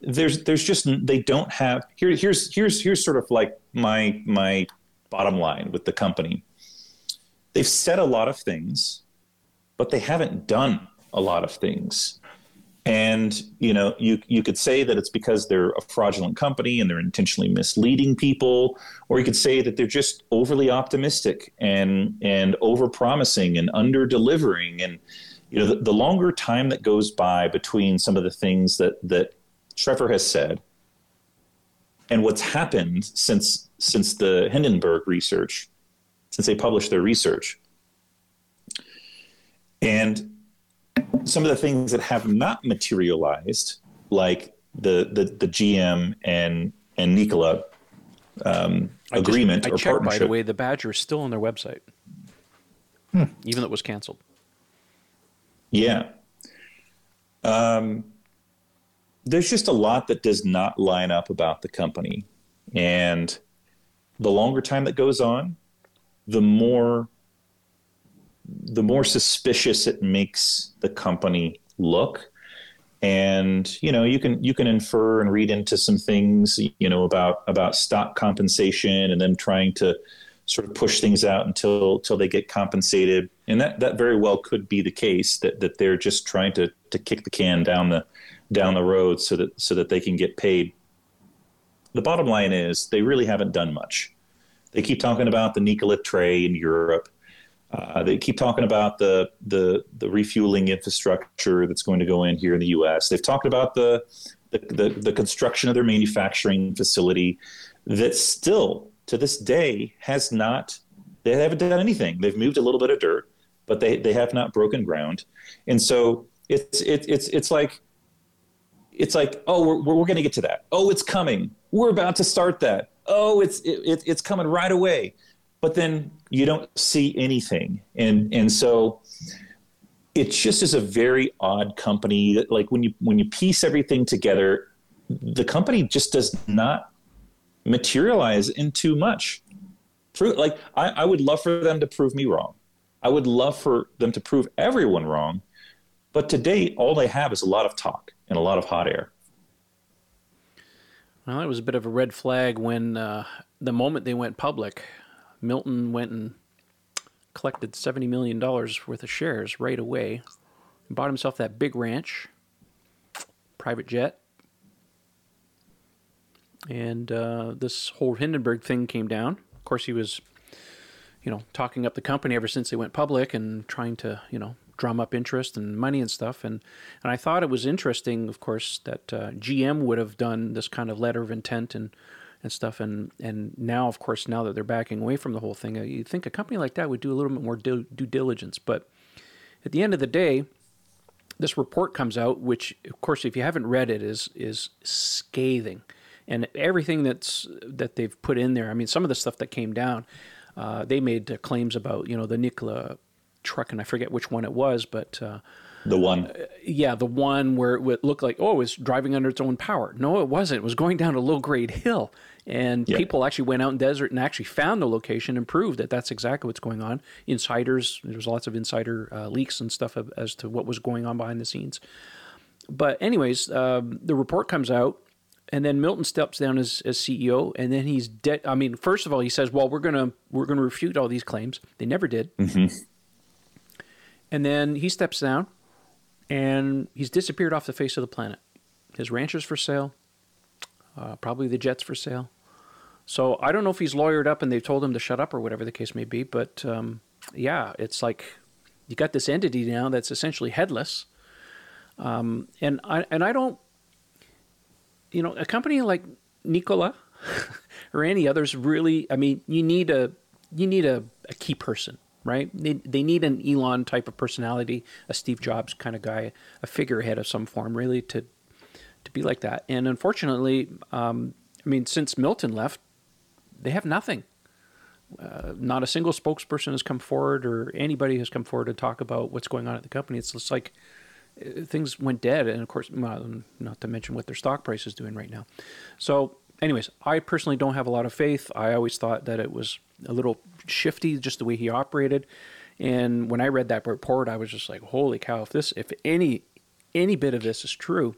S3: there's there's just they don't have here here's here's here's sort of like my my bottom line with the company. They've said a lot of things, but they haven't done a lot of things. And you know, you you could say that it's because they're a fraudulent company and they're intentionally misleading people, or you could say that they're just overly optimistic and and over promising and under delivering. And you know, the, the longer time that goes by between some of the things that that Trevor has said and what's happened since since the Hindenburg research, since they published their research, And some of the things that have not materialized, like the the, the GM and and Nikola um,
S1: I just-
S3: agreement
S1: I
S3: or
S1: checked, by the way, the Badger is still on their website, even though it was canceled.
S3: Yeah. Um, there's just a lot that does not line up about the company. And the longer time that goes on, the more the more suspicious it makes the company look. And you know, you can you can infer and read into some things, you know, about about stock compensation and them trying to sort of push things out until until they get compensated. And that that very well could be the case that that they're just trying to to kick the can down the down the road so that so that they can get paid. The bottom line is they really haven't done much. They keep talking about the Nikola Tre in Europe. Uh, they keep talking about the, the the refueling infrastructure that's going to go in here in the U.S. They've talked about the the, the, the construction of their manufacturing facility that still to this day has not they haven't done anything. They've moved a little bit of dirt, but they, they have not broken ground. And so it's it, it's it's like it's like oh we're, we're, going to get to that. Oh it's coming. We're about to start that. Oh it's it, it, it's coming right away. But then you don't see anything. And and so it just is a very odd company that like when you when you piece everything together the company just does not materialize into much like I, I would love for them to prove me wrong. I would love for them to prove everyone wrong. But to date all they have is a lot of talk and a lot of hot air.
S1: Well, it was a bit of a red flag when uh, the moment they went public, Milton went and collected seventy million dollars worth of shares right away, and bought himself that big ranch, private jet, and uh, this whole Hindenburg thing came down. Of course, he was, you know, talking up the company ever since they went public and trying to, you know, drum up interest and money and stuff. And and I thought it was interesting, of course, that uh, GM would have done this kind of letter of intent and and stuff. And and now, of course, now that they're backing away from the whole thing, uh, you think a company like that would do a little bit more due, due diligence. But at the end of the day, this report comes out, which, of course, if you haven't read it, is is scathing, and everything that's that they've put in there. I mean, some of the stuff that came down, uh, they made uh, claims about, you know, the Nikola truck, and I forget which one it was, but uh,
S3: the one
S1: yeah, the one where it looked like oh, it was driving under its own power. No, it wasn't. It was going down a low grade hill, and people actually went out in desert and actually found the location and proved that that's exactly what's going on. Insiders, there was lots of insider uh, leaks and stuff as to what was going on behind the scenes. But anyways, um, the report comes out, and then Milton steps down as, as CEO, and then he's dead. I mean, first of all, he says, "Well, we're gonna we're gonna refute all these claims." They never did. And then he steps down, and he's disappeared off the face of the planet. His ranch is for sale. Uh, probably the jet's for sale. So I don't know if he's lawyered up and they've told him to shut up or whatever the case may be. But um, yeah, it's like you got this entity now that's essentially headless. Um, and I and I don't, you know, a company like Nikola or any others really. I mean, you need a you need a, a key person, right? They, they need an Elon type of personality, a Steve Jobs kind of guy, a figurehead of some form, really to to be like that. And unfortunately, um, I mean, since Milton left, they have nothing. Uh, not a single spokesperson has come forward, or anybody has come forward to talk about what's going on at the company. It's just like uh, things went dead, and of course, well, not to mention what their stock price is doing right now. So, anyways, I personally don't have a lot of faith. I always thought that it was a little shifty, just the way he operated. And when I read that report, I was just like, "Holy cow! If this, if any, any bit of this is true,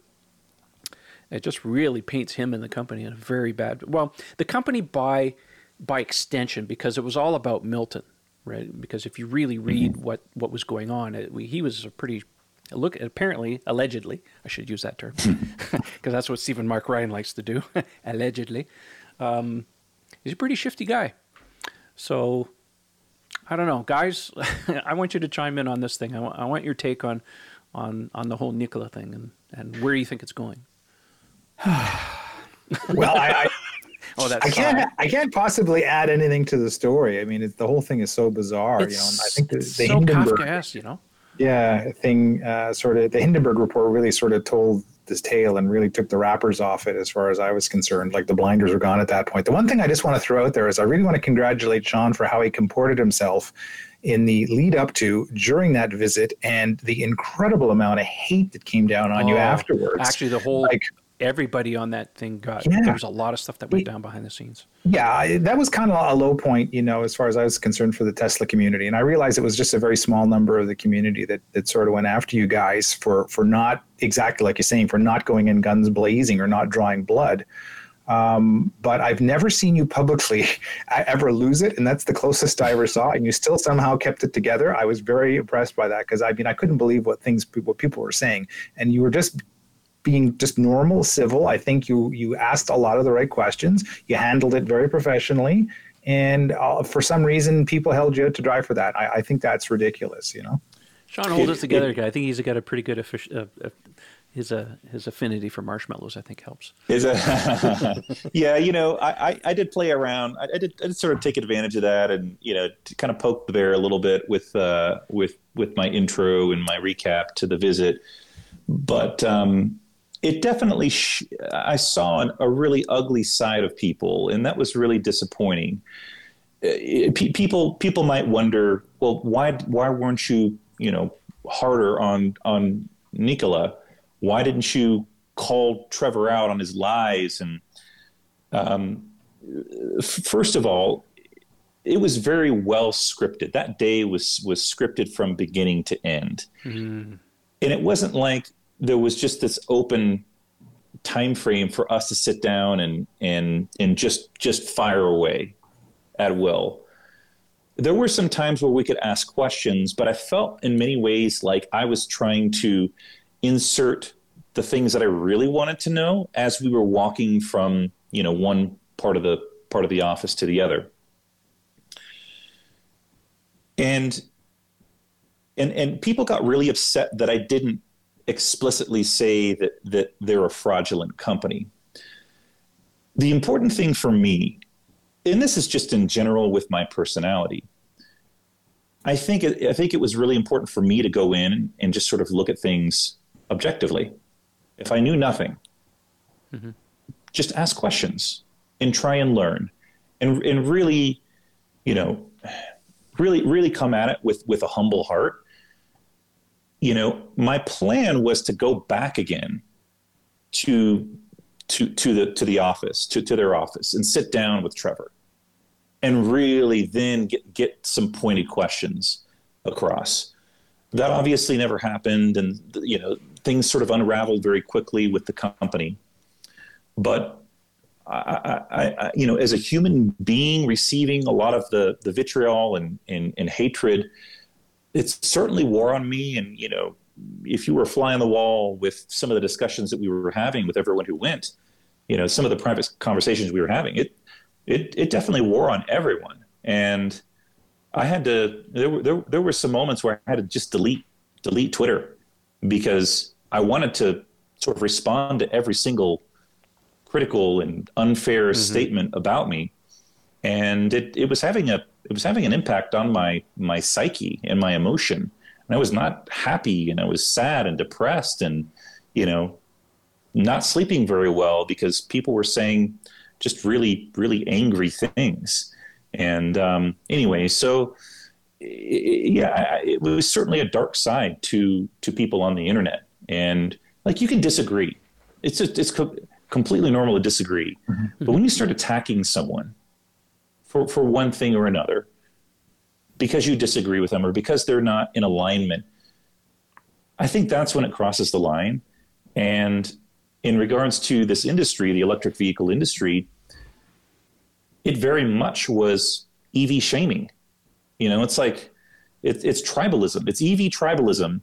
S1: it just really paints him and the company in a very bad. Well, the company by by extension, because it was all about Milton, right? Because if you really read mm-hmm. what what was going on, it, we, he was a pretty look. Apparently, allegedly, I should use that term because that's what Stephen Mark Ryan likes to do. allegedly, um, he's a pretty shifty guy. So I don't know, guys. I want you to chime in on this thing. I want, your take on on on the whole Nikola thing and and where you think it's going.
S4: Well, I, I,
S1: Oh, that's
S4: I can't. I can't possibly add anything to the story. I mean, it, the whole thing is so bizarre.
S1: It's,
S4: you know, and I think the,
S1: it's
S4: the
S1: so
S4: Hindenburg.
S1: Kafkaesque, you know.
S4: Yeah thing uh, sort of the Hindenburg report really sort of told this tale and really took the wrappers off it as far as I was concerned. Like the blinders were gone at that point. The one thing I just want to throw out there is I really want to congratulate Sean for how he comported himself in the lead up to during that visit and the incredible amount of hate that came down on oh, you afterwards.
S1: Actually, the whole like everybody on that thing got yeah. there was a lot of stuff that went down behind the scenes
S4: yeah that was kind of a low point you know as far as i was concerned for the tesla community and i realized it was just a very small number of the community that, that sort of went after you guys for for not exactly like you're saying for not going in guns blazing or not drawing blood um, but I've never seen you publicly ever lose it, and that's the closest I ever saw. And you still somehow kept it together. I was very impressed by that because I mean I couldn't believe what things what people were saying, and you were just being just normal, civil. I think you you asked a lot of the right questions. You handled it very professionally, and uh, for some reason, people held you out to dry for that. I, I think that's ridiculous. You know,
S1: Sean holds us together, guy. I think he's got a pretty good effic- uh, uh, his uh, his affinity for marshmallows. I think helps.
S3: Is a yeah, you know, I, I, I did play around. I, I, did I did sort of take advantage of that, and you know, to kind of poke the bear a little bit with uh, with with my intro and my recap to the visit. But um, it definitely sh- i saw an, a really ugly side of people and that was really disappointing. Uh, people people might wonder well why why weren't you you know harder on on Nikola? Why didn't you call Trevor out on his lies? And um, first of all it was very well scripted. That day was was scripted from beginning to end. Mm. and it wasn't like there was just this open time frame for us to sit down and and and just just fire away at will. There were some times where we could ask questions, but I felt in many ways like I was trying to insert the things that I really wanted to know as we were walking from, you know, one part of the part of the office to the other. And and and people got really upset that I didn't explicitly say that that they're a fraudulent company. The important thing for me, and this is just in general with my personality, I think it, I think it was really important for me to go in and just sort of look at things objectively. If I knew nothing, mm-hmm. just ask questions and try and learn, and and really, you know, really really come at it with with a humble heart you know, my plan was to go back again to to to the to the office, to, to their office and sit down with Trevor and really then get get some pointed questions across. That obviously never happened and you know, things sort of unraveled very quickly with the company. But I, I, I, you know, as a human being receiving a lot of the, the vitriol and, and, and hatred, it's certainly wore on me. And, you know, if you were fly on the wall with some of the discussions that we were having with everyone who went, you know, some of the private conversations we were having, it, it, it definitely wore on everyone. And I had to, there were, there, there were some moments where I had to just delete, delete Twitter because I wanted to sort of respond to every single critical and unfair mm-hmm. statement about me. And it, it was having a it was having an impact on my my psyche and my emotion. And I was not happy, and I was sad and depressed, and you know, not sleeping very well because people were saying just really really angry things. And um, anyway, so yeah, it was certainly a dark side to to people on the internet, and like you can disagree. It's just, it's co- completely normal to disagree, mm-hmm. but when you start attacking someone for, for one thing or another because you disagree with them or because they're not in alignment. I think that's when it crosses the line. And in regards to this industry, the electric vehicle industry, it very much was EV shaming. You know, it's like it, it's tribalism. It's EV tribalism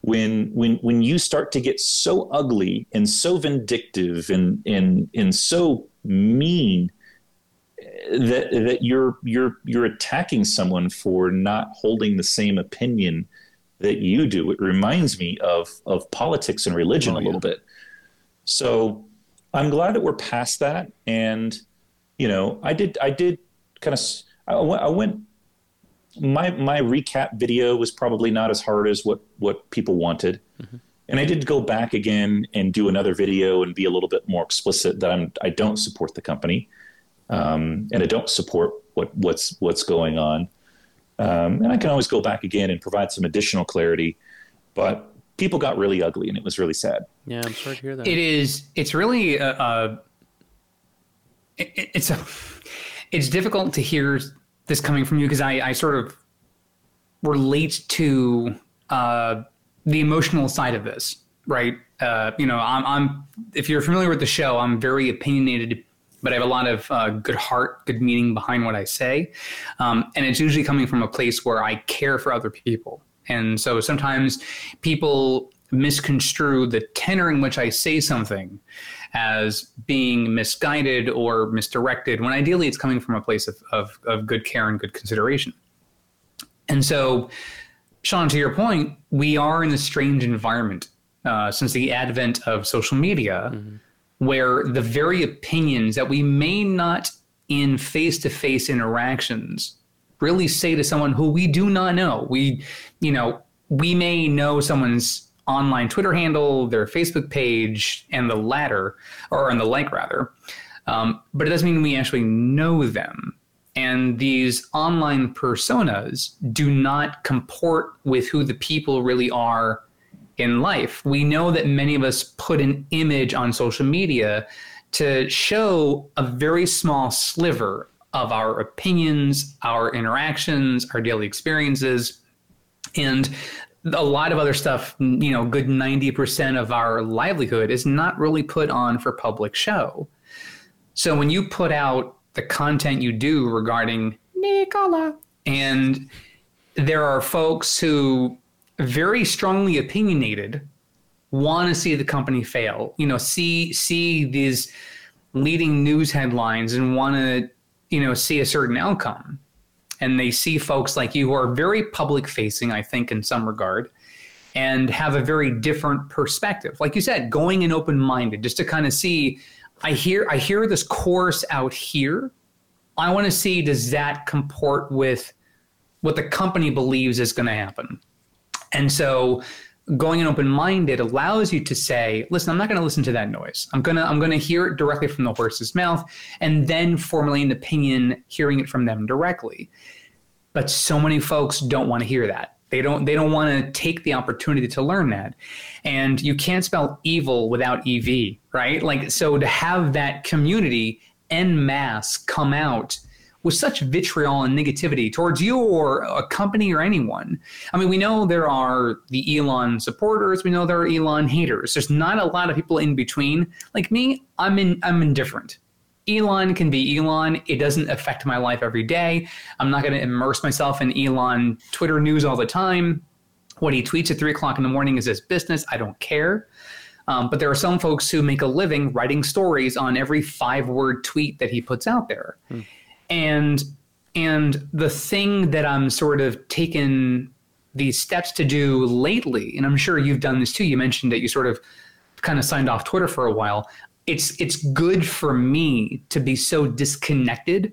S3: when when when you start to get so ugly and so vindictive and and and so mean that that you're you're you're attacking someone for not holding the same opinion that you do. It reminds me of of politics and religion oh, a little yeah. bit. So I'm glad that we're past that. And you know, I did I did kind of I went, I went
S5: my my recap video was probably not as hard as what what people wanted. Mm-hmm. And I did go back again and do another video and be a little bit more explicit that I'm I don't support the company, um, and I don't support what what's what's going on. Um, and I can always go back again and provide some additional clarity, but people got really ugly and it was really sad.
S1: Yeah, I'm sorry to hear that.
S2: It is. It's really a. a it, it's a. It's difficult to hear this coming from you because I, I sort of relate to uh, the emotional side of this, right? Uh, you know, I'm, I'm, if you're familiar with the show, I'm very opinionated, but I have a lot of uh, good heart, good meaning behind what I say. Um, and it's usually coming from a place where I care for other people. And so sometimes people misconstrue the tenor in which I say something as being misguided or misdirected, when ideally it's coming from a place of, of, of good care and good consideration. And so, Sean, to your point, we are in a strange environment uh, since the advent of social media, mm-hmm. Where the very opinions that we may not in face to face interactions really say to someone who we do not know. We, you know, we may know someone's online Twitter handle, their Facebook page, and the latter, or and the like rather. Um, but it doesn't mean we actually know them. And these online personas do not comport with who the people really are in life. We know that many of us put an image on social media to show a very small sliver of our opinions, our interactions, our daily experiences. And a lot of other stuff, you know, good 90% of our livelihood is not really put on for public show. So when you put out the content you do regarding Nikola, and there are folks who very strongly opinionated want to see the company fail, you know, see see these leading news headlines and want to, you know, see a certain outcome and they see folks like you who are very public facing, I think, in some regard, and have a very different perspective. Like you said, going in open minded, just to kind of see. I hear I hear this chorus out here. I want to see does that comport with what the company believes is going to happen. And so going in open minded allows you to say, listen, I'm not going to listen to that noise. I'm going to I'm going to hear it directly from the horse's mouth and then formulate an opinion hearing it from them directly. But so many folks don't want to hear that. They don't they don't want to take the opportunity to learn that. And you can't spell evil without EV, right? Like so to have that community en masse come out with such vitriol and negativity towards you or a company or anyone. I mean, we know there are the Elon supporters, we know there are Elon haters. There's not a lot of people in between. Like me, I'm in I'm indifferent. Elon can be Elon. It doesn't affect my life every day. I'm not going to immerse myself in Elon Twitter news all the time. What he tweets at three o'clock in the morning is his business. I don't care. Um, but there are some folks who make a living writing stories on every five word tweet that he puts out there. Hmm and and the thing that I'm sort of taken these steps to do lately, and I'm sure you've done this too. You mentioned that you sort of kind of signed off Twitter for a while. It's it's good for me to be so disconnected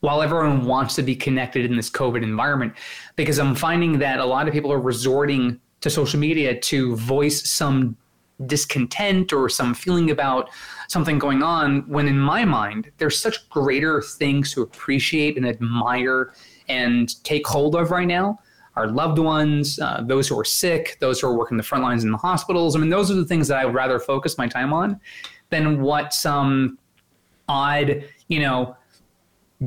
S2: while everyone wants to be connected in this COVID environment, because I'm finding that a lot of people are resorting to social media to voice some discontent or some feeling about something going on when in my mind there's such greater things to appreciate and admire and take hold of right now. Our loved ones uh, those who are sick those who are working the front lines in the hospitals. I mean those are the things that i would rather focus my time on than what some odd you know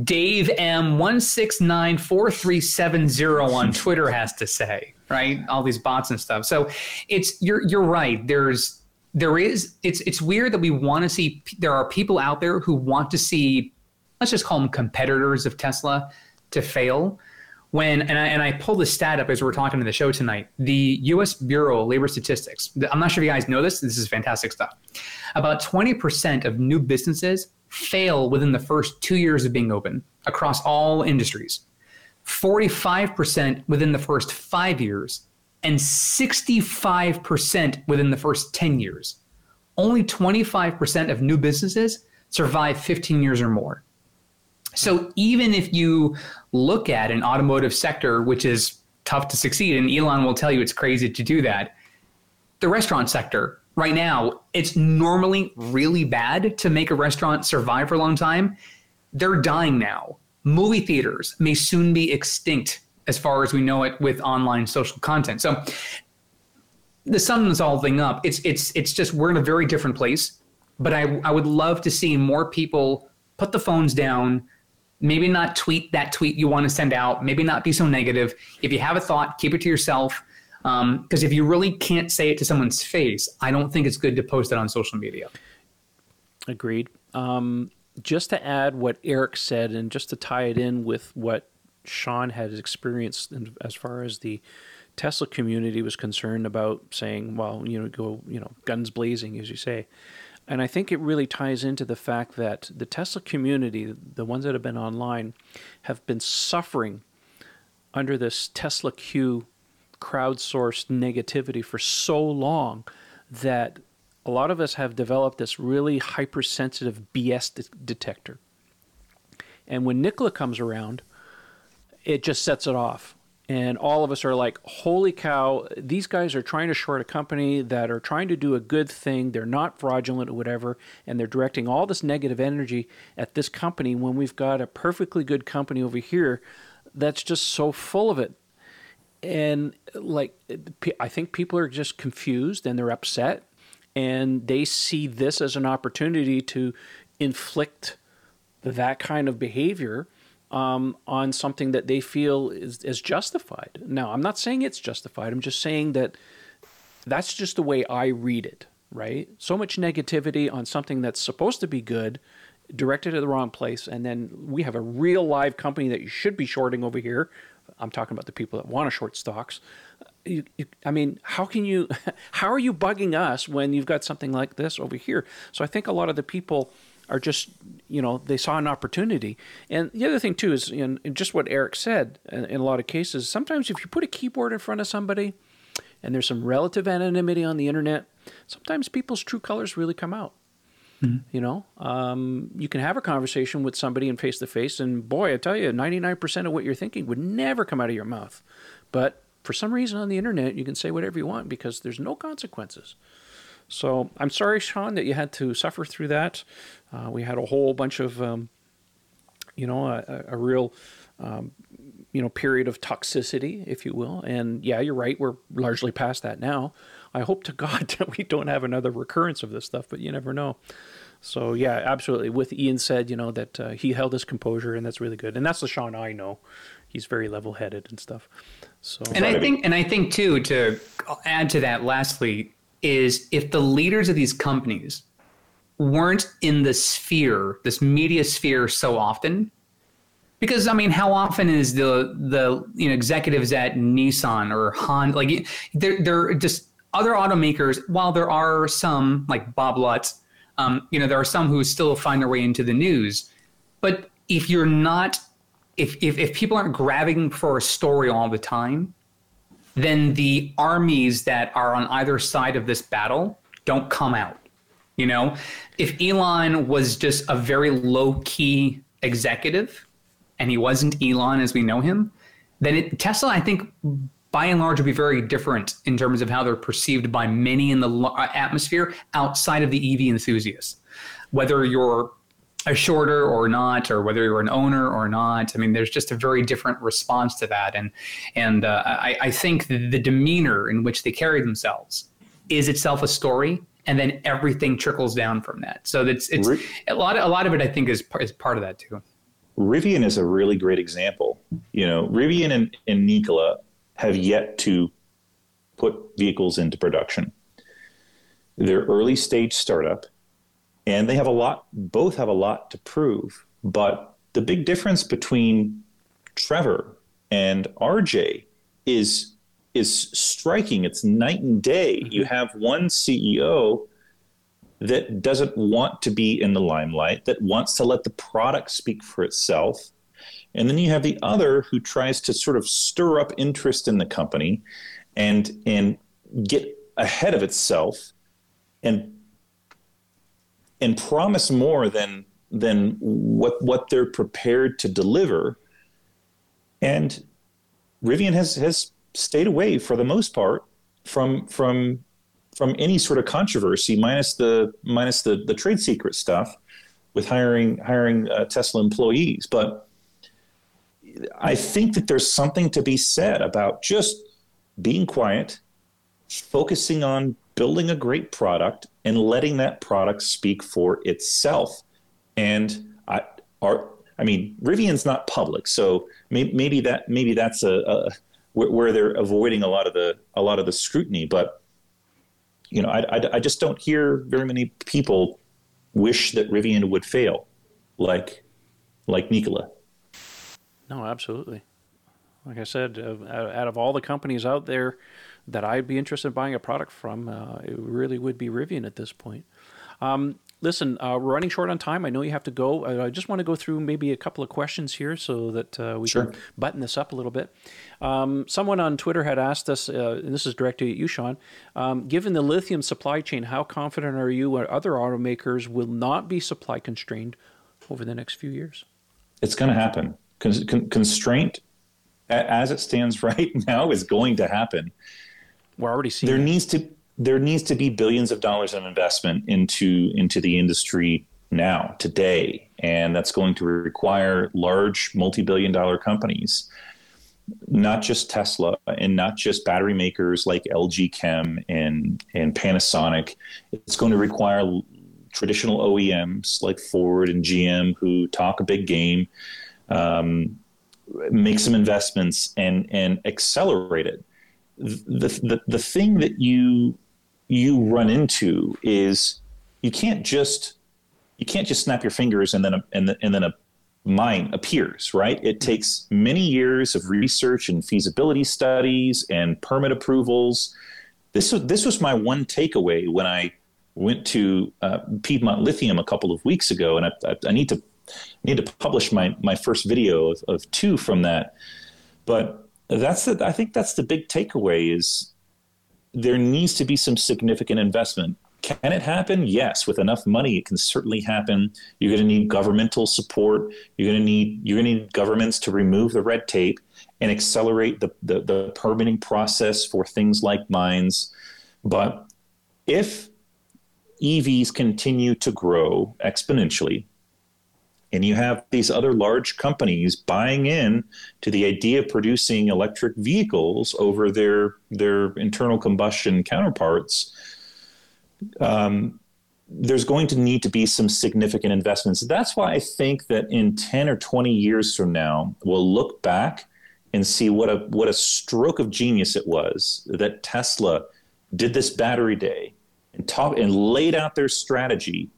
S2: Dave M one six nine four three seven zero on Twitter has to say right? All these bots and stuff. So it's you're you're right. There's there is it's it's weird that we want to see there are people out there who want to see let's just call them competitors of Tesla to fail. When and I, and I pulled the stat up as we are talking to the show tonight. The U.S. Bureau of Labor Statistics. I'm not sure if you guys know this. This is fantastic stuff. About 20% of new businesses fail within the first two years of being open across all industries. 45% within the first five years, and 65% within the first 10 years. Only 25% of new businesses survive 15 years or more. So even if you look at an automotive sector, which is tough to succeed, and Elon will tell you it's crazy to do that, the restaurant sector right now, it's normally really bad to make a restaurant survive for a long time. They're dying now. Movie theaters may soon be extinct as far as we know it with online social content. So the sums all thing up. It's it's it's just we're in a very different place. But I I would love to see more people put the phones down, maybe not tweet that tweet you want to send out, maybe not be so negative. If you have a thought, keep it to yourself. Because um, if you really can't say it to someone's face, I don't think it's good to post it on social media.
S1: Agreed. Um, just to add what Eric said, and just to tie it in with what Sean had experienced in, as far as the Tesla community was concerned about saying, well, you know, go, you know, guns blazing, as you say. And I think it really ties into the fact that the Tesla community, the ones that have been online, have been suffering under this TSLAQ crowdsourced negativity for so long that a lot of us have developed this really hypersensitive BS de- detector. And when Nikola comes around, it just sets it off and all of us are like, holy cow, these guys are trying to short a company that are trying to do a good thing. They're not fraudulent or whatever, and they're directing all this negative energy at this company when we've got a perfectly good company over here that's just so full of it. And like, I think people are just confused and they're upset, and they see this as an opportunity to inflict that kind of behavior um, on something that they feel is, is justified. Now, I'm not saying it's justified. I'm just saying that that's just the way I read it, right? So much negativity on something that's supposed to be good, directed at the wrong place, and then we have a real live company that you should be shorting over here. I'm talking about the people that want to short stocks. You, you, I mean, how can you, how are you bugging us when you've got something like this over here? So I think a lot of the people are just you know they saw an opportunity and the other thing too is you know, just what eric said in, in, a lot of cases sometimes if you put a keyboard in front of somebody and there's some relative anonymity on the internet sometimes people's true colors really come out mm-hmm. you know um, you can have a conversation with somebody in face to face and boy i tell you 99% of what you're thinking would never come out of your mouth but for some reason on the internet you can say whatever you want because there's no consequences so I'm sorry, Sean, that you had to suffer through that. Uh, we had a whole bunch of, um, you know, a, a real, um, you know, period of toxicity, if you will. And yeah, you're right. We're largely past that now. I hope to God that we don't have another recurrence of this stuff, but you never know. So yeah, absolutely. With Ian said, you know, that uh, he held his composure, and that's really good. And that's the Sean I know. He's very level-headed and stuff. So,
S2: and I think, and I think too, to add to that, lastly, is if the leaders of these companies weren't in the sphere, this media sphere so often, because I mean, how often is the the you know executives at Nissan or Honda like they're they're just other automakers? While there are some like Bob Lutz, um, you know, there are some who still find their way into the news, but if you're not if, if, if people aren't grabbing for a story all the time, then the armies that are on either side of this battle don't come out. You know, if Elon was just a very low key executive and he wasn't Elon as we know him, then it, Tesla, I think, by and large, would be very different in terms of how they're perceived by many in the atmosphere outside of the EV enthusiasts. Whether you're a shorter or not, or whether you're an owner or not. I mean, there's just a very different response to that, and and uh, I, I think the demeanor in which they carry themselves is itself a story, and then everything trickles down from that. So it's it's a lot a lot of it. I think is is part of that too.
S5: Rivian is a really great example. You know, Rivian and, and Nikola have yet to put vehicles into production. They're early stage startup and they have a lot both have a lot to prove but the big difference between trevor and rj is is striking it's night and day mm-hmm. you have one ceo that doesn't want to be in the limelight that wants to let the product speak for itself and then you have the other who tries to sort of stir up interest in the company and and get ahead of itself and and promise more than
S3: than what what they're prepared to deliver. And Rivian has has stayed away for the most part from from from any sort of controversy, minus the minus the the trade secret stuff with hiring hiring uh, Tesla employees. But I think that there's something to be said about just being quiet, focusing on building a great product, and letting that product speak for itself. And I are I mean, Rivian's not public, so maybe, maybe that maybe that's a, a where they're avoiding a lot of the a lot of the scrutiny. But you know, I, I, I just don't hear very many people wish that Rivian would fail, like like Nikola.
S1: No, absolutely. Like I said, uh, out of all the companies out there that I'd be interested in buying a product from, uh, it really would be Rivian at this point. Um, listen, uh, we're running short on time. I know you have to go. I, I, just want to go through maybe a couple of questions here so that uh, we sure. can button this up a little bit. Um, someone on Twitter had asked us, uh, and this is directed at you, Sean, um, given the lithium supply chain, how confident are you or other automakers will not be supply constrained over the next few years?
S3: It's going to happen. Con- con- constraint, as it stands right now, is going to happen.
S1: We're already seeing.
S3: There it. needs to there needs to be billions of dollars of investment into into the industry now today and that's going to require large multi-billion dollar companies not just Tesla and not just battery makers like LG Chem and and Panasonic it's going to require traditional OEMs like Ford and GM who talk a big game um, make some investments and and accelerate it. The, the the thing that you you run into is you can't just you can't just snap your fingers and then a, and, the, and then a mine appears right? It takes many years of research and feasibility studies and permit approvals. This was this was my one takeaway when i went to uh, piedmont lithium a couple of weeks ago and i, I, I need to need to publish my my first video of, of two from that but that's the, i think that's the big takeaway is there needs to be some significant investment. Can it happen? Yes, with enough money, it can certainly happen. You're going to need governmental support. You're going to need you're going to need governments to remove the red tape and accelerate the, the, the permitting process for things like mines. But if EVs continue to grow exponentially, and you have these other large companies buying in to the idea of producing electric vehicles over their their internal combustion counterparts. Um, there's going to need to be some significant investments. That's why i think that in 10 or 20 years from now we'll look back and see what a what a stroke of genius it was that tesla did this battery day and talk and laid out their strategy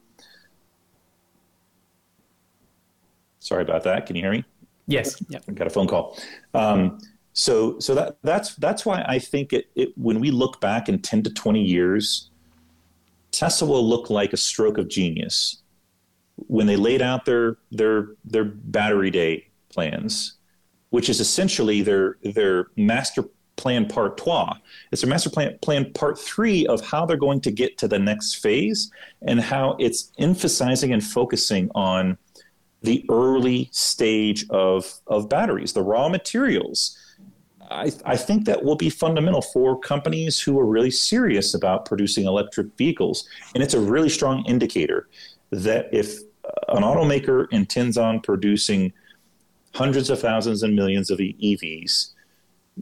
S3: Sorry about that. Can you hear me?
S2: Yes.
S3: Yep. I got a phone call. Um, so so that that's that's why I think it, it when we look back in 10 to 20 years, Tesla will look like a stroke of genius. When they laid out their their their battery day plans, which is essentially their their master plan part trois. It's a master plan plan part three of how they're going to get to the next phase and how it's emphasizing and focusing on the early stage of, of batteries, the raw materials. I, I think that will be fundamental for companies who are really serious about producing electric vehicles. And it's a really strong indicator that if uh, an automaker intends on producing hundreds of thousands and millions of EVs,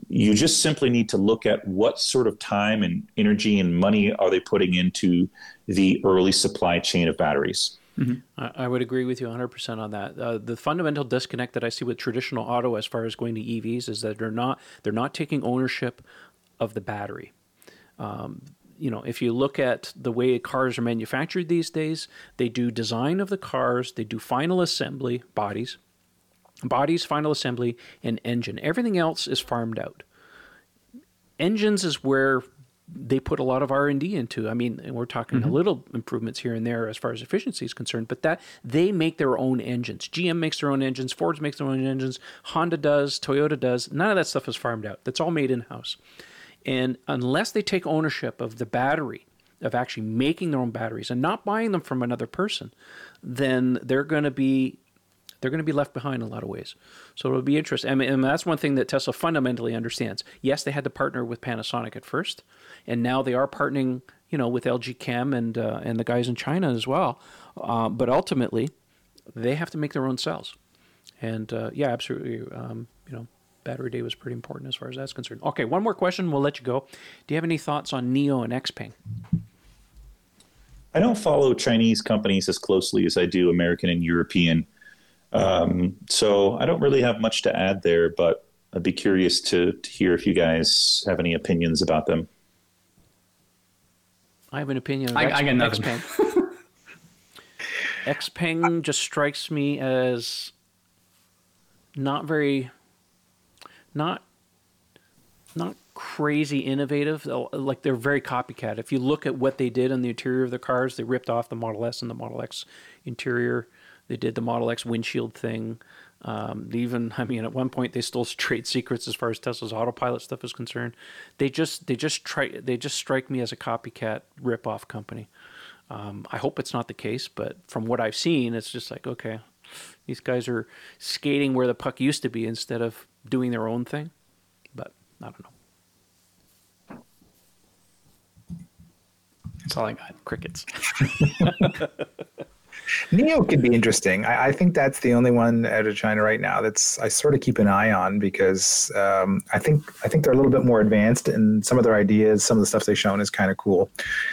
S3: you just simply need to look at what sort of time and energy and money are they putting into the early supply chain of batteries.
S1: Mm-hmm. I, I, would agree with you 100% on that. Uh, the fundamental disconnect that I see with traditional auto as far as going to EVs is that they're not they're not taking ownership of the battery. Um, you know, if you look at the way cars are manufactured these days, they do design of the cars, they do final assembly, bodies, bodies, final assembly, and engine. Everything else is farmed out. Engines is where they put a lot of R&D into. I mean, we're talking mm-hmm. a little improvements here and there as far as efficiency is concerned, but that they make their own engines. GM makes their own engines, Ford makes their own engines, Honda does, Toyota does. None of that stuff is farmed out. That's all made in-house. And unless they take ownership of the battery of actually making their own batteries and not buying them from another person, then they're going to be they're going to be left behind in a lot of ways. So it'll be interesting. I mean, and that's one thing that Tesla fundamentally understands. Yes, they had to partner with Panasonic at first, and now they are partnering, you know, with LG Chem and uh, and the guys in China as well. Uh, but ultimately, they have to make their own cells. And uh, yeah, absolutely. Um, you know, battery day was pretty important as far as that's concerned. Okay, one more question. We'll let you go. Do you have any thoughts on NIO and Xpeng?
S3: I don't follow Chinese companies as closely as I do American and European. Um, so I don't really have much to add there, but I'd be curious to, to hear if you guys have any opinions about them.
S1: I have an opinion.
S2: I, X, I got nothing.
S1: Xpeng. Xpeng just strikes me as not very, not, not crazy innovative. Like they're very copycat. If you look at what they did on the interior of the cars, they ripped off the Model S and the Model X interior. They did the Model X windshield thing. Um, even, I mean, at one point they stole trade secrets as far as Tesla's autopilot stuff is concerned. They just, they just try, they just strike me as a copycat rip-off company. Um, I hope it's not the case, but from what I've seen, it's just like, okay, these guys are skating where the puck used to be instead of doing their own thing. But I don't know.
S2: That's all I got. Crickets.
S4: NIO could be interesting. I, I, think that's the only one out of China right now that's I sort of keep an eye on because um, I think I think they're a little bit more advanced and some of their ideas, some of the stuff they've shown is kind of cool.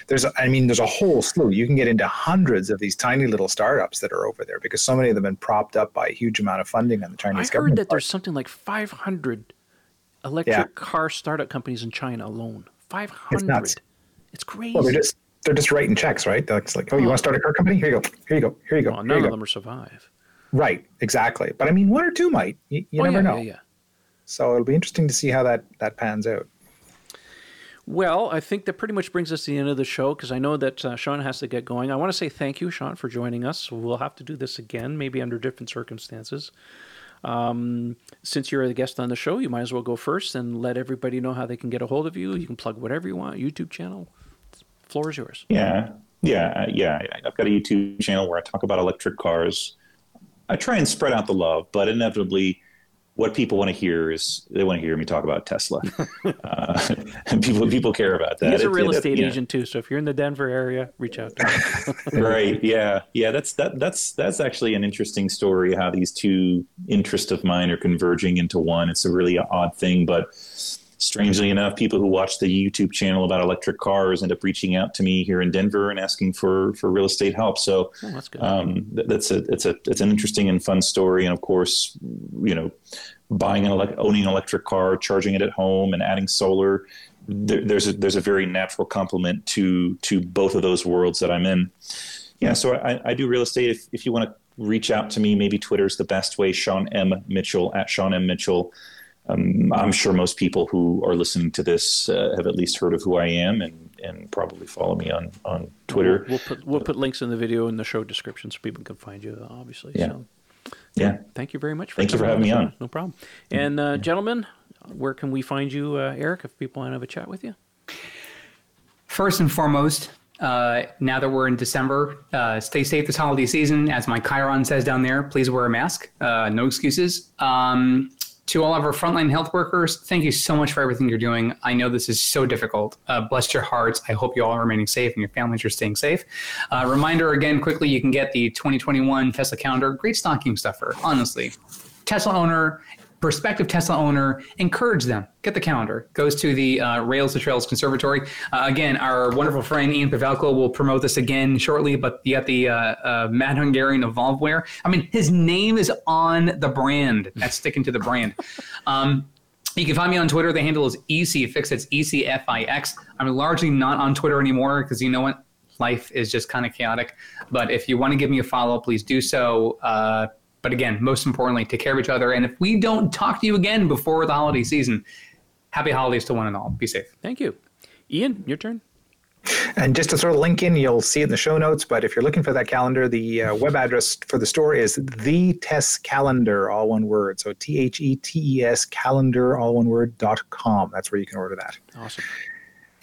S4: There's, I mean, there's a whole slew. You can get into hundreds of these tiny little startups that are over there because so many of them have been propped up by a huge amount of funding on the Chinese government.
S1: I heard that part. there's something like 500 electric yeah. car startup companies in China alone. 500. It's, it's crazy.
S4: Well, they're just they're just writing checks, right? They're like, oh, you want to start a car company? Here you go. Here you go. Here you go.
S1: Well,
S4: none
S1: of
S4: go.
S1: them will survive.
S4: Right, exactly. But I mean, one or two might. You, you oh, never
S1: yeah,
S4: know.
S1: Yeah, yeah.
S4: So it'll be interesting to see how that that pans out.
S1: Well, I think that pretty much brings us to the end of the show because I know that uh, Sean has to get going. I want to say thank you, Sean, for joining us. We'll have to do this again, maybe under different circumstances. Um, since you're the guest on the show, you might as well go first and let everybody know how they can get a hold of you. You can plug whatever you want, YouTube channel. Floor is yours.
S3: Yeah. Yeah, yeah. I've got a YouTube channel where I talk about electric cars. I try and spread out the love, but inevitably, what people want to hear is they want to hear me talk about Tesla. uh, and people people care about that.
S1: He's a real it, estate it, agent too, so if you're in the Denver area, reach out to him.
S3: right? Yeah, yeah. That's that. That's that's actually an interesting story. How these two interests of mine are converging into one. It's a really odd thing, but strangely enough, people who watch the YouTube channel about electric cars end up reaching out to me here in Denver and asking for for real estate help. So
S1: oh, that's,
S3: um, that's a it's a it's an interesting and fun story. And of course, you know, buying an ele- owning an electric car, charging it at home, and adding solar. There, there's a there's a very natural complement to to both of those worlds that I'm in. Yeah, so I, I do real estate. If if you want to reach out to me, maybe Twitter's the best way. Sean M Mitchell at Sean M Mitchell um, I'm sure most people who are listening to this uh, have at least heard of who I am and, and probably follow me on, on Twitter.
S1: We'll, we'll put we'll put links in the video in the show description so people can find you. Obviously,
S3: yeah.
S1: So,
S3: yeah.
S1: Thank you very much.
S3: For Thank you for having me on.
S1: No problem. And uh, gentlemen, where can we find you, uh, Eric, if people want to have a chat with you?
S2: First and foremost, uh, now that we're in December, uh, stay safe this holiday season. As my Chiron says down there, please wear a mask. Uh, no excuses. Um, to all of our frontline health workers, thank you so much for everything you're doing. I know this is so difficult. Uh, bless your hearts. I hope you all are remaining safe and your families are staying safe. Uh, reminder again, quickly, you can get the 2021 Tesla calendar. Great stocking stuffer, honestly. Tesla owner prospective Tesla owner, encourage them. Get the calendar. Goes to the uh, Rails to Trails Conservatory. Uh, again, our wonderful friend Ian Pavelko will promote this again shortly, but you got the uh, uh, Mad Hungarian Evolveware. I mean, his name is on the brand. That's sticking to the brand. Um, you can find me on Twitter. The handle is ECFix. It's ECFIX. I'm largely not on Twitter anymore because you know what? Life is just kind of chaotic. But if you want to give me a follow, please do so. But again, most importantly, take care of each other. And if we don't talk to you again before the holiday season, happy holidays to one and all. Be safe.
S1: Thank you. Ian, your turn.
S4: And just to sort of link in, you'll see it in the show notes. But if you're looking for that calendar, the uh, web address for the store is the Tes Calendar, all one word. So T H E T E S calendar, all one word dot com. That's where you can order that.
S1: Awesome.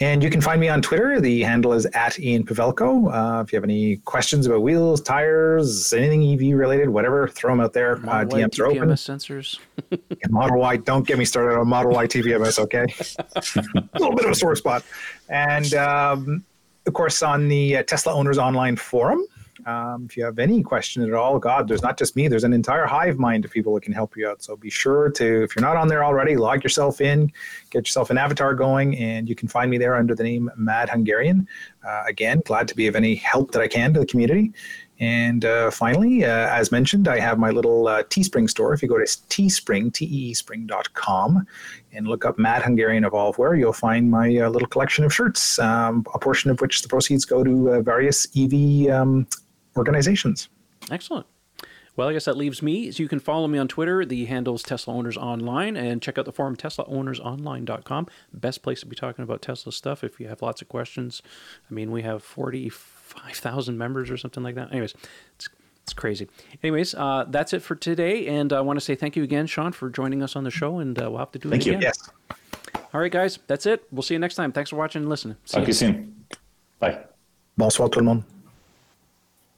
S4: And you can find me on Twitter. The handle is at Ian Pavelko. Uh, if you have any questions about wheels, tires, anything EV related, whatever, throw them out there. Uh, DMs are open.
S1: Sensors.
S4: Model Y, don't get me started on Model Y TPMS, okay? a little bit of a sore spot. And um, of course, on the uh, Tesla Owners Online Forum, um, if you have any question at all, God, there's not just me, there's an entire hive mind of people that can help you out. So be sure to, if you're not on there already, log yourself in, get yourself an avatar going, and you can find me there under the name Mad Hungarian. Uh, again, glad to be of any help that I can to the community. And uh, finally, uh, as mentioned, I have my little uh, Teespring store. If you go to teespring, T-E-E-spring.com, and look up Mad Hungarian Evolveware, you'll find my uh, little collection of shirts, um, a portion of which the proceeds go to uh, various EV um, organizations.
S1: Excellent. Well, I guess that leaves me. So you can follow me on Twitter. The handle's Tesla Owners Online, and check out the forum teslaownersonline.com. Best place to be talking about Tesla stuff if you have lots of questions. I mean, we have 45,000 members or something like that. Anyways, it's, it's crazy. Anyways, uh, that's it for today. And I want to say thank you again, Sean, for joining us on the show, and uh, we'll have to do
S5: Thank
S1: it
S5: you.
S1: again.
S4: Yes.
S1: All right, guys, that's it. We'll see you next time. Thanks for watching and listening. See
S5: Talk
S1: ya.
S5: to you soon. Bye.
S4: Bonsoir tout le monde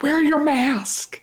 S2: wear your mask.